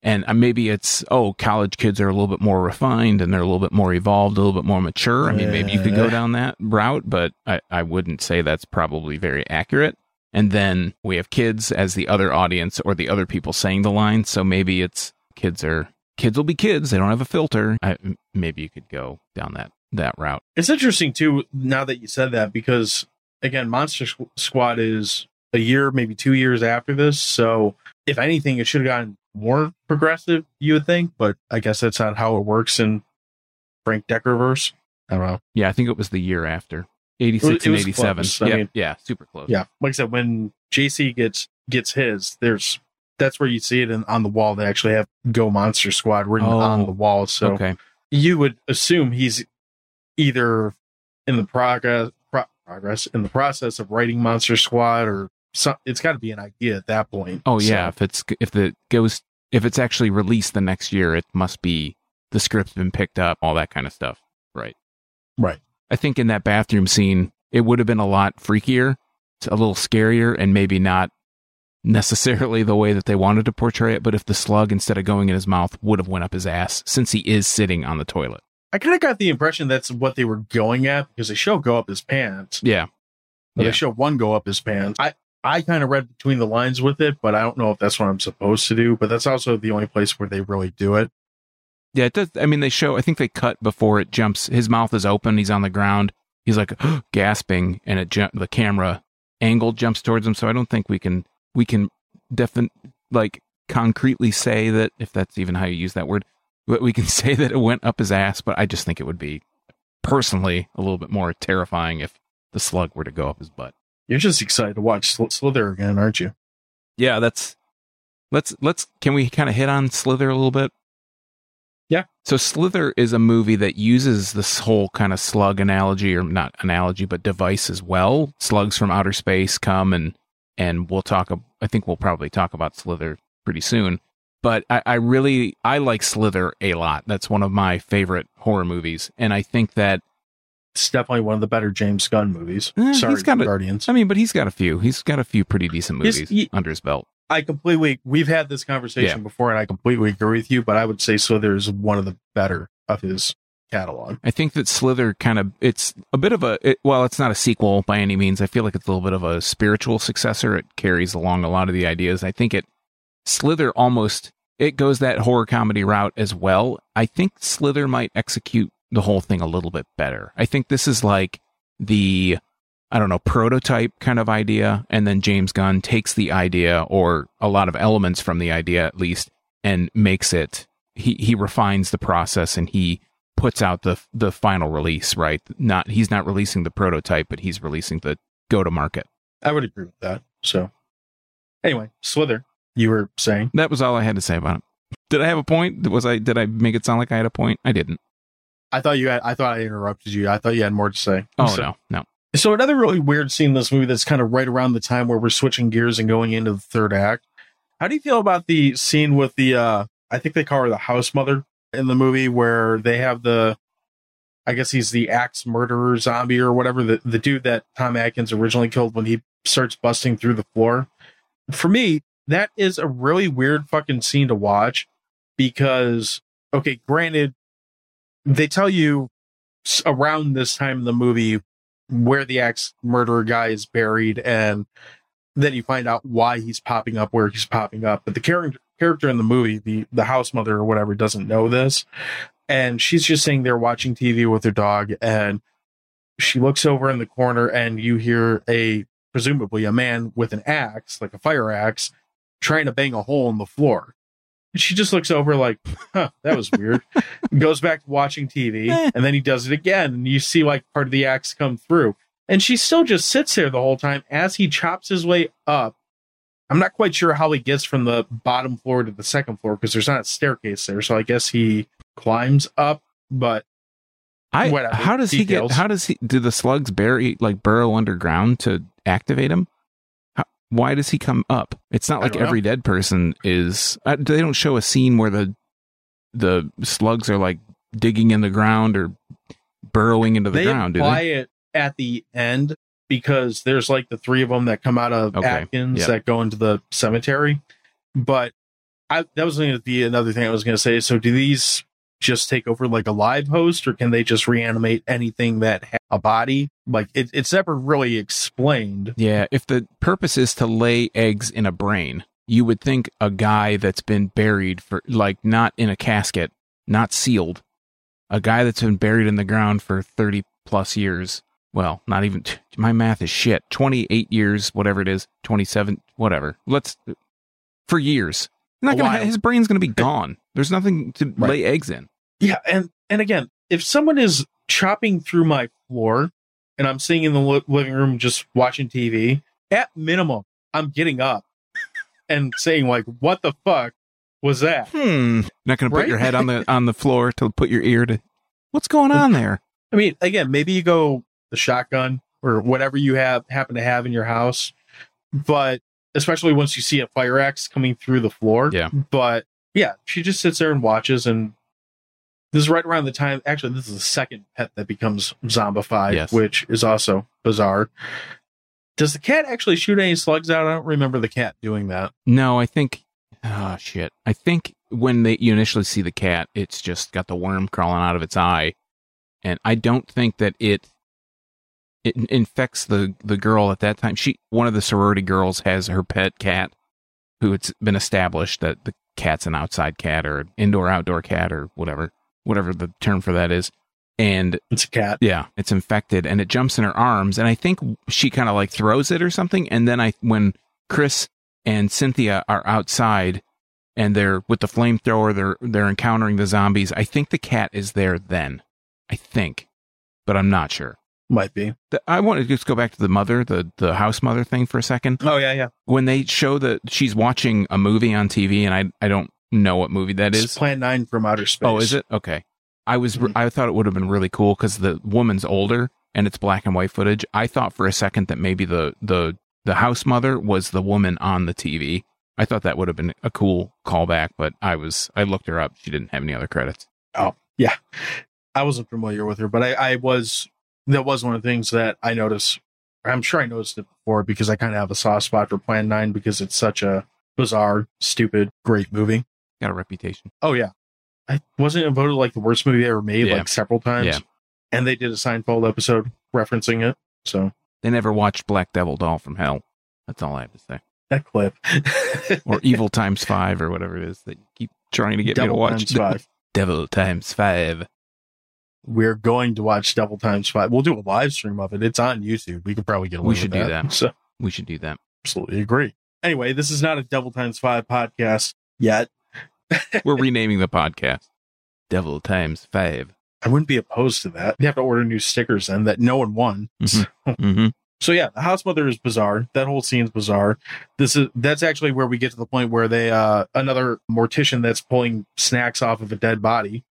And uh, maybe it's oh, college kids are a little bit more refined and they're a little bit more evolved, a little bit more mature. I mean, maybe you could go down that route, but I, I wouldn't say that's probably very accurate. And then we have kids as the other audience or the other people saying the line. So maybe it's kids are kids will be kids. They don't have a filter. I, maybe you could go down that that route. It's interesting too now that you said that because again, Monster Squad is a year, maybe two years after this. So if anything, it should have gotten more progressive. You would think, but I guess that's not how it works in Frank Dekkerverse. I don't know. Yeah, I think it was the year after. 86 and 87. Yeah, mean, yeah, super close. Yeah. Like I said, when JC gets gets his, there's that's where you see it in, on the wall. They actually have "Go Monster Squad" written oh, on the wall. So okay. you would assume he's either in the progress pro- progress in the process of writing Monster Squad, or some, it's got to be an idea at that point. Oh so. yeah, if it's if the goes if it's actually released the next year, it must be the script's been picked up, all that kind of stuff. Right. Right. I think in that bathroom scene, it would have been a lot freakier, a little scarier, and maybe not necessarily the way that they wanted to portray it, but if the slug instead of going in his mouth would have went up his ass since he is sitting on the toilet. I kind of got the impression that's what they were going at because they show go up his pants. Yeah. yeah. They show one go up his pants. I I kind of read between the lines with it, but I don't know if that's what I'm supposed to do. But that's also the only place where they really do it. Yeah, it does. I mean, they show. I think they cut before it jumps. His mouth is open. He's on the ground. He's like gasping, and it ju- the camera angle jumps towards him. So I don't think we can we can defin- like concretely say that if that's even how you use that word, but we can say that it went up his ass. But I just think it would be personally a little bit more terrifying if the slug were to go up his butt. You're just excited to watch Sl- Slither again, aren't you? Yeah, that's let's let's can we kind of hit on Slither a little bit? Yeah. So Slither is a movie that uses this whole kind of slug analogy or not analogy but device as well. Slugs from outer space come and and we'll talk I think we'll probably talk about Slither pretty soon. But I, I really I like Slither a lot. That's one of my favorite horror movies. And I think that It's definitely one of the better James Gunn movies. Eh, Sorry, he's got a- Guardians. I mean, but he's got a few. He's got a few pretty decent movies he- under his belt. I completely. We've had this conversation Yeah. before, and I completely agree with you. But I would say Slither is one of the better of his catalog. I think that Slither kind of it's a bit of a it, well, it's not a sequel by any means. I feel like it's a little bit of a spiritual successor. It carries along a lot of the ideas. I think it Slither almost it goes that horror comedy route as well. I think Slither might execute the whole thing a little bit better. I think this is like the I don't know, prototype kind of idea and then James Gunn takes the idea or a lot of elements from the idea at least and makes it he he refines the process and he puts out the the final release, right? Not he's not releasing the prototype, but he's releasing the go to market. I would agree with that. So, anyway, Slither, you were saying That was all I had to say about it. Did I have a point? Was I did I make it sound like I had a point? I didn't. I thought you had. I thought I interrupted you. I thought you had more to say. Oh so, no, no. So another really weird scene in this movie that's kind of right around the time where we're switching gears and going into the third act. How do you feel about the scene with the uh I think they call her the house mother in the movie where they have the I guess he's the axe murderer zombie or whatever, the, the dude that Tom Atkins originally killed when he starts busting through the floor. For me, that is a really weird fucking scene to watch because okay, granted, they tell you around this time in the movie where the axe murderer guy is buried and then you find out why he's popping up where he's popping up. But the character character in the movie the the house mother or whatever doesn't know this and she's just sitting there watching tv with her dog and she looks over in the corner and you hear a presumably a man with an axe like a fire axe trying to bang a hole in the floor and she just looks over like huh that was weird goes back to watching tv and then he does it again and you see like part of the axe come through and she still just sits there the whole time as he chops his way up i'm not quite sure how he gets from the bottom floor to the second floor because there's not a staircase there so i guess he climbs up but I Whatever. how does Details. he get? How does he? Do the slugs bury like burrow underground to activate him? Why does he come up? It's not like don't know. every dead person is. Uh, they don't show a scene where the the slugs are like digging in the ground or burrowing into the they ground. Do apply they? it at the end because there's like the three of them that come out of Okay, Atkins yeah. that go into the cemetery. But I, that was going to be another thing I was going to say. So do these just take over like a live host, or can they just reanimate anything that has a body? Like it, it's never really explained. Yeah, if the purpose is to lay eggs in a brain, you would think a guy that's been buried for like not in a casket, not sealed, a guy that's been buried in the ground for 30 plus years. Well, not even my math is shit. 28 years, whatever it is, 27, whatever. Let's for years. Not gonna, his brain's going to be gone. There's nothing to Right. lay eggs in. Yeah, and and again, if someone is chopping through my floor and I'm sitting in the li- living room just watching TV, at minimum, I'm getting up and saying like, "What the fuck was that?" Hmm. Not going to put Right? your head on the on the floor to put your ear to. What's going on there? I mean, again, maybe you go the shotgun or whatever you have happen to have in your house, but especially once you see a fire axe coming through the floor. Yeah. But yeah, she just sits there and watches and this is right around the time actually this is the second pet that becomes zombified, Yes. which is also bizarre. Does the cat actually shoot any slugs out? I don't remember the cat doing that. No, I think. Oh shit! I think when they you initially see the cat, it's just got the worm crawling out of its eye, and I don't think that it it infects the the girl at that time. She one of the sorority girls has her pet cat, who it's been established that the cat's an outside cat or an indoor outdoor cat or whatever whatever the term for that is, and It's a cat. yeah, it's infected and it jumps in her arms and I think she kind of like throws it or something and then I when Chris and Cynthia are outside and they're with the flamethrower, they're they're encountering the zombies. I think the cat is there then. I think. But I'm not sure. Might be. I want to just go back to the mother, the the house mother thing for a second. Oh yeah, yeah. When they show that she's watching a movie on TV, and I I don't know what movie that It's is. Plan Nine from Outer Space. Oh, is it okay? I was Mhm. I thought it would have been really cool because the woman's older and it's black and white footage. I thought for a second that maybe the the the house mother was the woman on the TV. I thought that would have been a cool callback, but I was I looked her up. She didn't have any other credits. Oh yeah, I wasn't familiar with her, but I, I was. That was one of the things that I noticed. I'm sure I noticed it before because I kind of have a soft spot for Plan Nine because it's such a bizarre, stupid, great movie. Got a reputation. Oh yeah, I wasn't voted like the worst movie ever made Yeah. like several times. Yeah. and they did a Seinfeld episode referencing it. So They never watched Black Devil Doll from Hell. That's all I have to say. that clip Or Evil Times Five or whatever it is that you keep trying to get me to watch. Times Five. Devil Times Five. We're going to watch Devil Times Five. We'll do a live stream of it. It's on YouTube. We could probably get away We should do that. So We should do that. absolutely agree. Anyway, this is not a Devil Times Five podcast yet. We're renaming the podcast. Devil Times Five. I wouldn't be opposed to that. We have to order new stickers then that no one won. Mhm. Mm-hmm. So yeah, the house mother is bizarre. That whole scene's bizarre. This is that's actually where we get to the point where they uh another mortician that's pulling snacks off of a dead body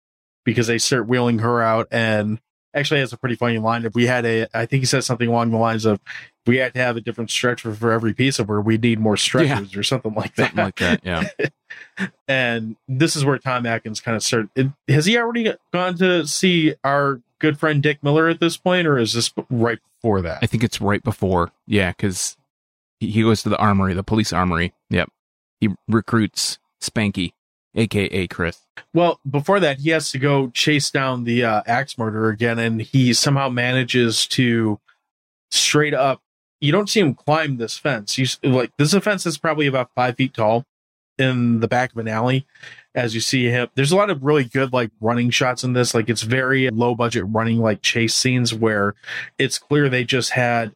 because they start wheeling her out and actually has a pretty funny line. If we had a I think he says something along the lines of we had to have a different stretcher for every piece of where we need more stretchers or something like that. Something like that. Yeah. and this is where Tom Atkins kind of started. Has he already gone to see our good friend Dick Miller at this point, or is this right before that? I think it's right before. Yeah, because he goes to the armory, the police armory. Yep. He recruits Spanky, aka Chris. Well, before that, he has to go chase down the uh, axe murderer again, and he somehow manages to straight up. You don't see him climb this fence. He's like this is fence that's probably about five feet tall in the back of an alley. As you see him, there's a lot of really good like running shots in this. Like it's very low budget running like chase scenes where it's clear they just had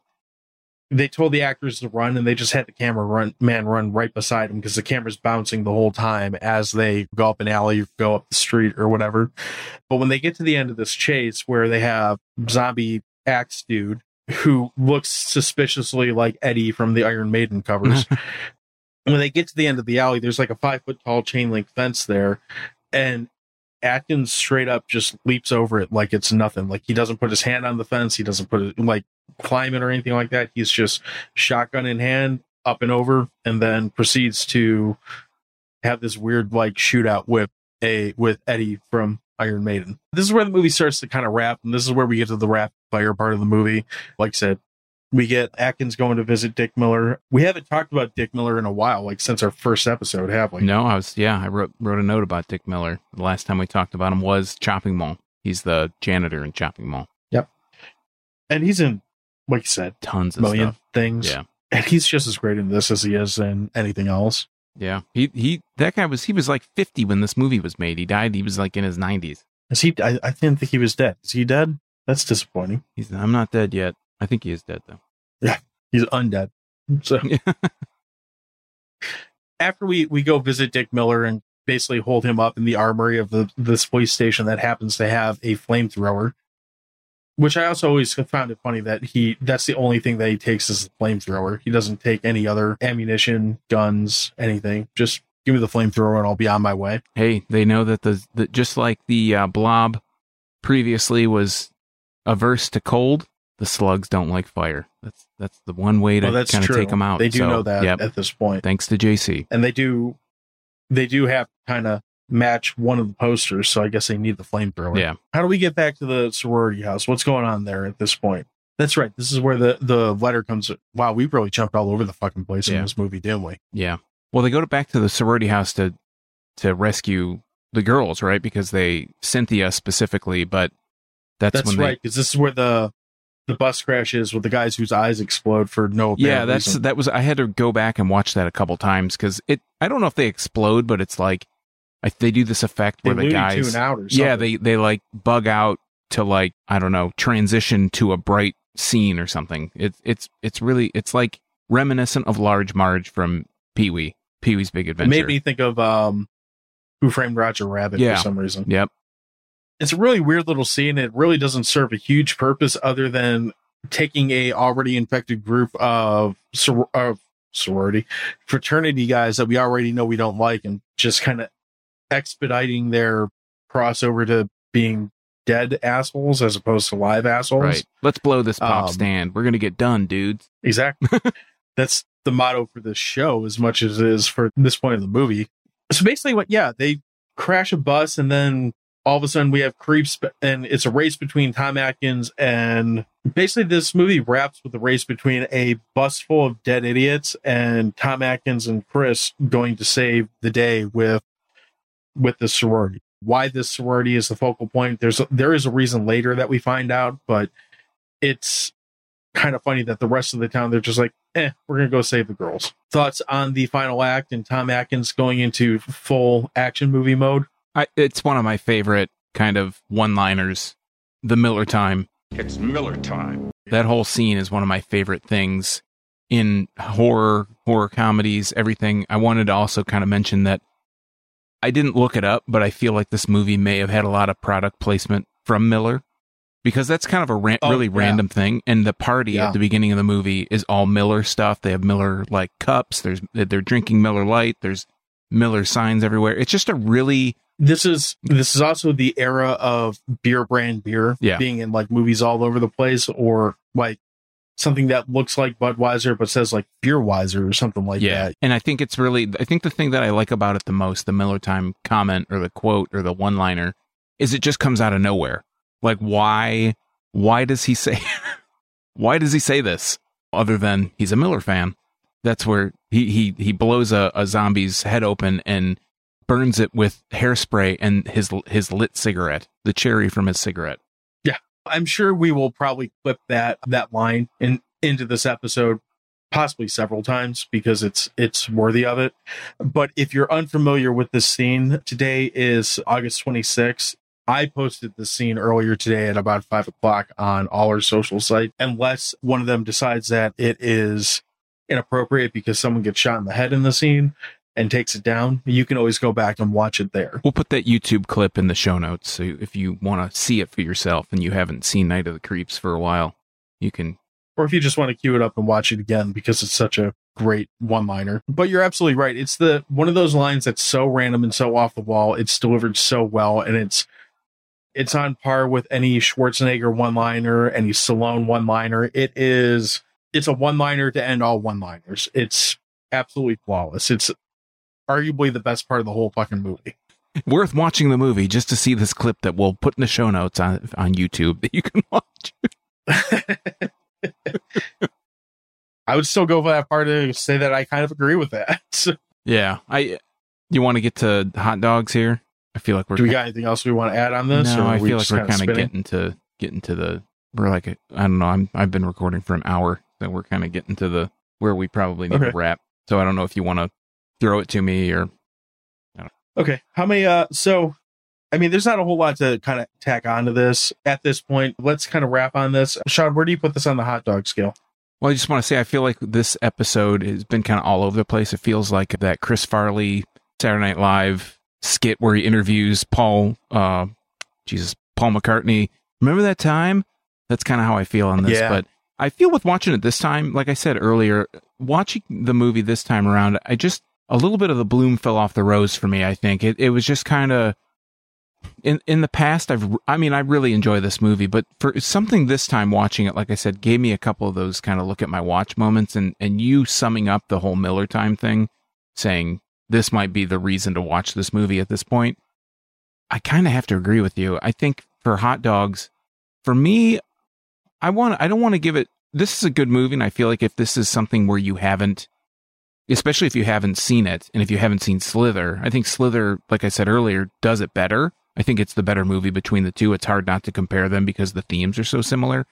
they told the actors to run and they just had the camera run man run right beside him because the camera's bouncing the whole time as they go up an alley go up the street or whatever. But when they get to the end of this chase where they have zombie axe dude who looks suspiciously like eddie from the iron maiden covers when they get to the end of the alley there's like a five foot tall chain link fence there and Atkins straight up just leaps over it like it's nothing. Like he doesn't put his hand on the fence. He doesn't put it like climb it or anything like that. He's just shotgun in hand up and over and then proceeds to have this weird like shootout with a with Eddie from Iron Maiden. This is where the movie starts to kind of wrap, and this is where we get to the rapid fire part of the movie. Like I said, we get Atkins going to visit Dick Miller. We haven't talked about Dick Miller in a while, like since our first episode, have we? No, I was yeah. I wrote wrote a note about Dick Miller. The last time we talked about him was Chopping Mall. He's the janitor in Chopping Mall. Yep. And he's in, like you said, Tons of million stuff. things. Yeah. And he's just as great in this as he is in anything else. Yeah. He he that guy was he was like 50 when this movie was made. He died he was like in his 90s. Is he? I, I didn't think he was dead. Is he dead? That's disappointing. He's I'm not dead yet. I think he is dead though. Yeah, he's undead. So after we we go visit Dick Miller and basically hold him up in the armory of the this police station that happens to have a flamethrower. Which I also always found it funny that he that's the only thing that he takes is the flamethrower. He doesn't take any other ammunition, guns, anything. Just give me the flamethrower and I'll be on my way. hey, they know that the, the just like the uh, blob previously was averse to cold, the slugs don't like fire. That's that's the one way to Well, kind of take them out. They do So, know that Yep. at this point. Thanks to JC. and they do they do have to kind of match one of the posters so i guess they need the flamethrower Yeah. how do we get back to the sorority house what's going on there at this point that's right this is where the the letter comes wow we really jumped all over the fucking place Yeah. in this movie didn't we Yeah. Well, they go to back to the sorority house to to rescue the girls, right? Because they Cynthia specifically, but that's, that's, when right because this is where the the bus crashes with the guys whose eyes explode for no they Yeah, that's reason. that was I had to go back and watch that a couple times cuz it I don't know if they explode, but it's like I, they do this effect they where the guys Tune out or something. Yeah, they they like bug out to like I don't know transition to a bright scene or something. It's it's it's really it's like reminiscent of Large Marge from Pee Wee. Pee Wee's Big It Adventure. made me think of um, Who Framed Roger Rabbit Yeah. for some reason. Yep. It's a really weird little scene. It really doesn't serve a huge purpose other than taking a already infected group of, sor- of sorority fraternity guys that we already know we don't like and just kind of expediting their crossover to being dead assholes as opposed to live assholes. Right. Let's blow this pop Um, stand. We're gonna get done, dudes. Exactly. That's the motto for this show as much as it is for this point of the movie. So basically what yeah, they crash a bus and then all of a sudden we have creeps and it's a race between Tom Atkins and basically this movie wraps with a race between a bus full of dead idiots and Tom Atkins and Chris going to save the day with with the sorority. Why this sorority is the focal point. There's a, there is a reason later that we find out, but it's kind of funny that the rest of the town they're just like, eh, we're gonna go save the girls. Thoughts on the final act and Tom Atkins going into full action movie mode? I, it's one of my favorite kind of one-liners. The Miller time. It's Miller time. That whole scene is one of my favorite things in horror, horror comedies, everything. I wanted to also kind of mention that I didn't look it up, but I feel like this movie may have had a lot of product placement from Miller because that's kind of a ran- Oh, really yeah. random thing. And the party Yeah. at the beginning of the movie is all Miller stuff. They have Miller like cups. There's they're drinking Miller Lite. There's Miller signs everywhere. It's just a really This is this is also the era of beer brand beer Yeah. being in like movies all over the place or like something that looks like Budweiser but says like Beerweiser or something like that. And I think it's really, I think the thing that I like about it the most, the Miller Time comment or the quote or the one liner, is it just comes out of nowhere. Like, why, why does he say, why does he say this other than he's a Miller fan? That's where he, he, he blows a, a zombie's head open and burns it with hairspray and his, his lit cigarette, the cherry from his cigarette. Yeah, I'm sure we will probably clip that that line in into this episode possibly several times because it's it's worthy of it. But if you're unfamiliar with this scene, today is August 26th. I posted the scene earlier today at about five o'clock on all our social sites. Unless one of them decides that it is inappropriate because someone gets shot in the head in the scene and takes it down, you can always go back and watch it there. We'll put that YouTube clip in the show notes. So if you want to see it for yourself and you haven't seen Night of the Creeps for a while, you can. or if you just want to cue it up and watch it again because it's such a great one liner. But you're absolutely right. It's the one of those lines that's so random and so off the wall. It's delivered so well and it's it's on par with any Schwarzenegger one liner, any Stallone one liner. It is it's a one liner to end all one liners. It's absolutely flawless. It's arguably the best part of the whole fucking movie. Worth watching the movie just to see this clip that we'll put in the show notes on on YouTube that you can watch. I would still go for that part to say that I kind of agree with that. Yeah, I. You want to get to hot dogs here? I feel like we're. do we got anything else we want to add on this? no, or I feel like we're kind of getting to getting to the. We're like I I don't know. I'm I've been recording for an hour, so we're kind of getting to the where we probably need Okay. to wrap. So I don't know if you want to throw it to me or Okay. How many uh so I mean there's not a whole lot to kind of tack onto this at this point. Let's kind of wrap on this. Sean, where do you put this on the hot dog scale? Well, I just want to say I feel like this episode has been kind of all over the place. It feels like that Chris Farley Saturday Night Live skit where he interviews Paul, uh, Jesus, Paul McCartney. Remember that time? That's kind of how I feel on this. Yeah. But I feel with watching it this time, like I said earlier, watching the movie this time around, I just a little bit of the bloom fell off the rose for me. I think it it was just kind of in in the past i've i mean i really enjoy this movie but for something this time watching it like i said gave me a couple of those kind of look at my watch moments and and you summing up the whole miller time thing saying this might be the reason to watch this movie at this point i kind of have to agree with you i think for hot dogs for me i want i don't want to give it this is a good movie and i feel like if this is something where you haven't especially if you haven't seen it and if you haven't seen slither i think slither like i said earlier does it better I think it's the better movie between the two. It's hard not to compare them because the themes are so similar.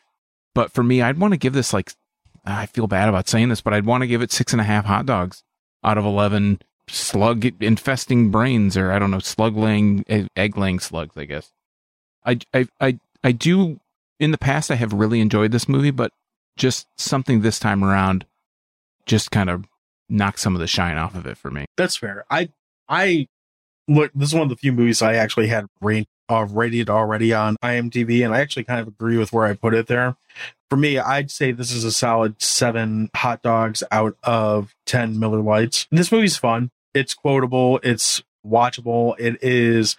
But for me, I'd want to give this like, I feel bad about saying this, but I'd want to give it six and a half hot dogs out of 11 slug infesting brains or I don't know, slug laying, egg laying slugs, I guess. I, I, I, I do, in the past, I have really enjoyed this movie, but just something this time around just kind of knock some of the shine off of it for me. That's fair. I I look. This is one of the few movies I actually had rate, uh, rated already on IMDb, and I actually kind of agree with where I put it there. For me, I'd say this is a solid seven hot dogs out of ten Miller Lites. This movie's fun. It's quotable. It's watchable. It is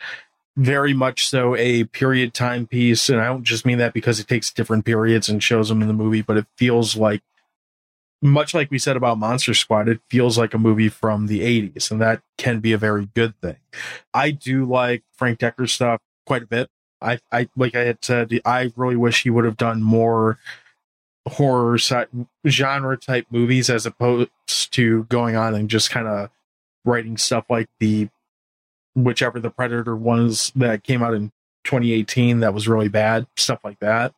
very much so a period timepiece, and I don't just mean that because it takes different periods and shows them in the movie, but it feels like much like we said about Monster Squad, it feels like a movie from the 80s, and that can be a very good thing. I do like Frank Dekker stuff quite a bit. I, I like I had said, I really wish he would have done more horror genre type movies as opposed to going on and just kind of writing stuff like the whichever the Predator ones that came out in 2018 that was really bad, stuff like that.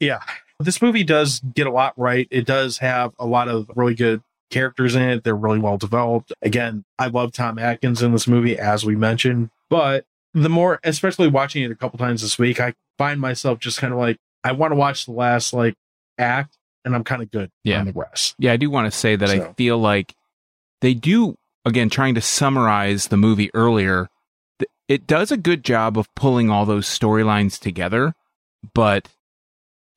Yeah, this movie does get a lot right. It does have a lot of really good characters in it. They're really well developed. Again, I love Tom Atkins in this movie, as we mentioned, but the more, especially watching it a couple times this week, I find myself just kind of like, I want to watch the last like act and I'm kind of good yeah. on the rest. Yeah, I do want to say that so. I feel like they do, again, trying to summarize the movie earlier, it does a good job of pulling all those storylines together, but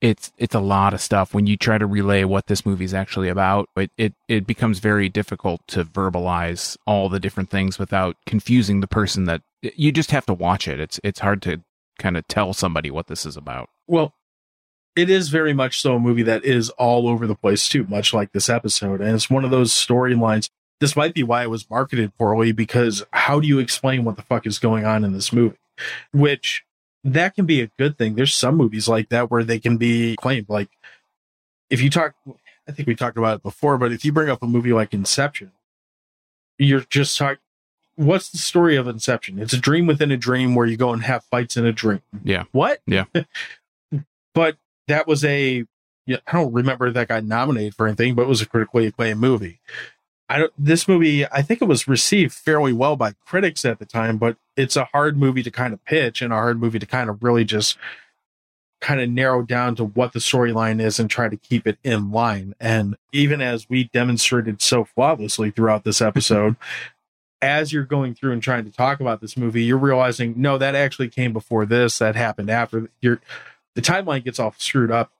it's it's a lot of stuff when you try to relay what this movie is actually about. It, it it becomes very difficult to verbalize all the different things without confusing the person that you just have to watch it. It's it's hard to kind of tell somebody what this is about. Well it is very much so a movie that is all over the place too much like this episode. And it's one of those storylines this might be why it was marketed poorly because how do you explain what the fuck is going on in this movie? Which that can be a good thing. There's some movies like that where they can be claimed. Like if you talk, I think we talked about it before, but if you bring up a movie like Inception, you're just talking. What's the story of Inception? It's a dream within a dream where you go and have fights in a dream. Yeah. What? Yeah. but that was a. Yeah, I don't remember that got nominated for anything, but it was a critically acclaimed movie. I don't, this movie, I think it was received fairly well by critics at the time, but it's a hard movie to kind of pitch and a hard movie to kind of really just kind of narrow down to what the storyline is and try to keep it in line. And even as we demonstrated so flawlessly throughout this episode, as you're going through and trying to talk about this movie, you're realizing, no, that actually came before this, that happened after. You're the timeline gets all screwed up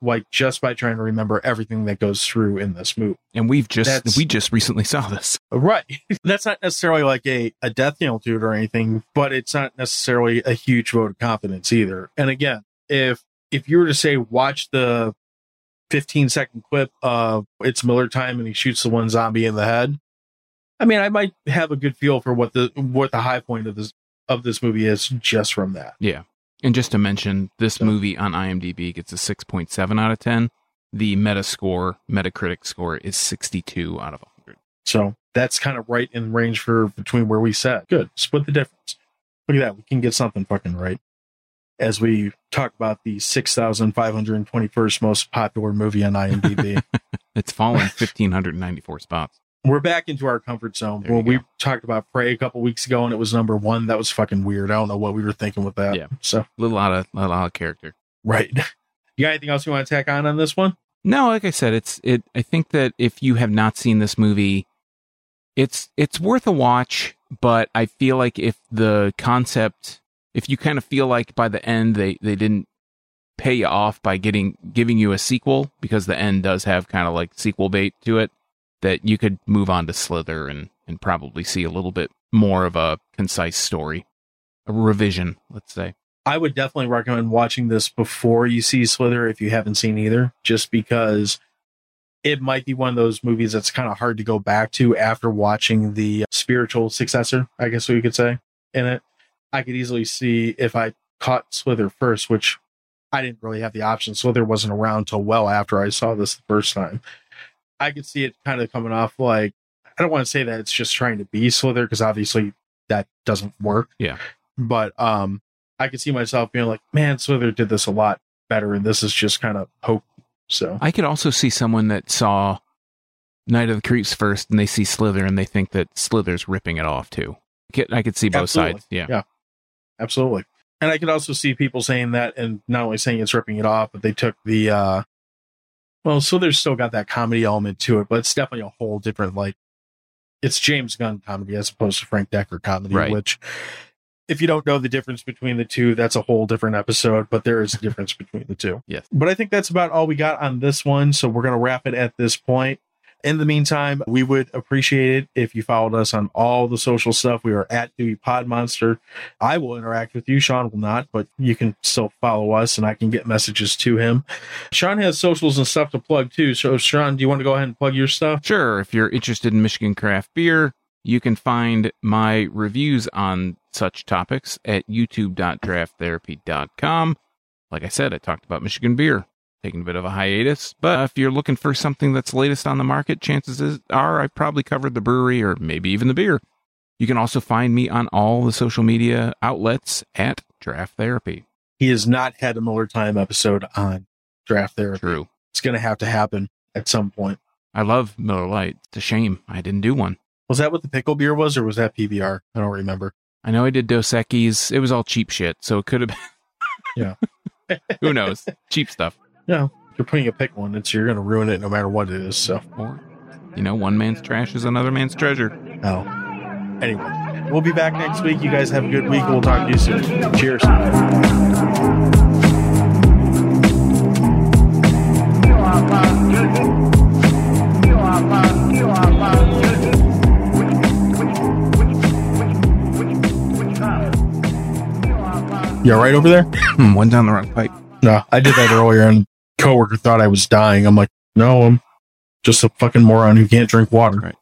like just by trying to remember everything that goes through in this movie. And we've just That's, we just recently saw this. Right. That's not necessarily like a, a death knell to it or anything, but it's not necessarily a huge vote of confidence either. And again, if if you were to say watch the 15 second clip of it's Miller time and he shoots the one zombie in the head, I mean, I might have a good feel for what the what the high point of this of this movie is just from that. Yeah. And just to mention, this so. movie on IMDb gets a 6.7 out of 10. The meta score, Metacritic score is 62 out of 100. So that's kind of right in range for between where we sat. Good. Split the difference. Look at that. We can get something fucking right. As we talk about the 6,521st most popular movie on IMDb. it's fallen 1,594 spots we're back into our comfort zone. Well, we talked about Prey a couple weeks ago, and it was number one. That was fucking weird. I don't know what we were thinking with that. Yeah. So a little lot of a lot of character. Right. You got anything else you want to tack on on this one? No, like I said, it's it. I think that if you have not seen this movie, it's it's worth a watch. But I feel like if the concept, if you kind of feel like by the end they they didn't pay you off by getting giving you a sequel because the end does have kind of like sequel bait to it that you could move on to Slither and, and probably see a little bit more of a concise story, a revision, let's say. I would definitely recommend watching this before you see Slither if you haven't seen either, just because it might be one of those movies that's kind of hard to go back to after watching the spiritual successor, I guess we could say, in it. I could easily see if I caught Slither first, which I didn't really have the option. Slither wasn't around till well after I saw this the first time. I could see it kind of coming off like I don't want to say that it's just trying to be Slither because obviously that doesn't work. Yeah. But um I could see myself being like, man, Slither did this a lot better, and this is just kind of hope. So I could also see someone that saw Night of the Creeps first, and they see Slither, and they think that Slither's ripping it off too. I could see both Absolutely. sides. Yeah, yeah, absolutely. And I could also see people saying that, and not only saying it's ripping it off, but they took the uh Well, so there's still got that comedy element to it, but it's definitely a whole different like it's James Gunn comedy as opposed to Frank Dekker comedy, Right. which if you don't know the difference between the two, that's a whole different episode, but there is a difference between the two. Yes. But I think that's about all we got on this one. So we're going to wrap it at this point. In the meantime, we would appreciate it if you followed us on all the social stuff. We are at Dewey Pod Monster. I will interact with you. Sean will not, but you can still follow us and I can get messages to him. Sean has socials and stuff to plug too. So, Sean, do you want to go ahead and plug your stuff? Sure. If you're interested in Michigan craft beer, you can find my reviews on such topics at youtube.drafttherapy.com. Like I said, I talked about Michigan beer, taking a bit of a hiatus. But if you're looking for something that's latest on the market, chances are I've probably covered the brewery or maybe even the beer. You can also find me on all the social media outlets at Draft Therapy. He has not had a Miller Time episode on draft therapy. True. It's going to have to happen at some point. I love Miller Lite. It's a shame I didn't do one. Was that what the pickle beer was, or was that PBR? I don't remember. I know I did Dos Equis. It was all cheap shit, so it could have been. Yeah. Who knows? Cheap stuff. Yeah, if you're putting a pick one, it, so you're going to ruin it no matter what it is. So, Or, you know, one man's trash is another man's treasure. Oh, Anyway, we'll be back next week. You guys have a good week. We'll talk to you soon. Cheers. You all right over there? Hmm, one down the wrong pipe. No, I did that earlier, and coworker thought I was dying. I'm like, no, I'm just a fucking moron who can't drink water. Right.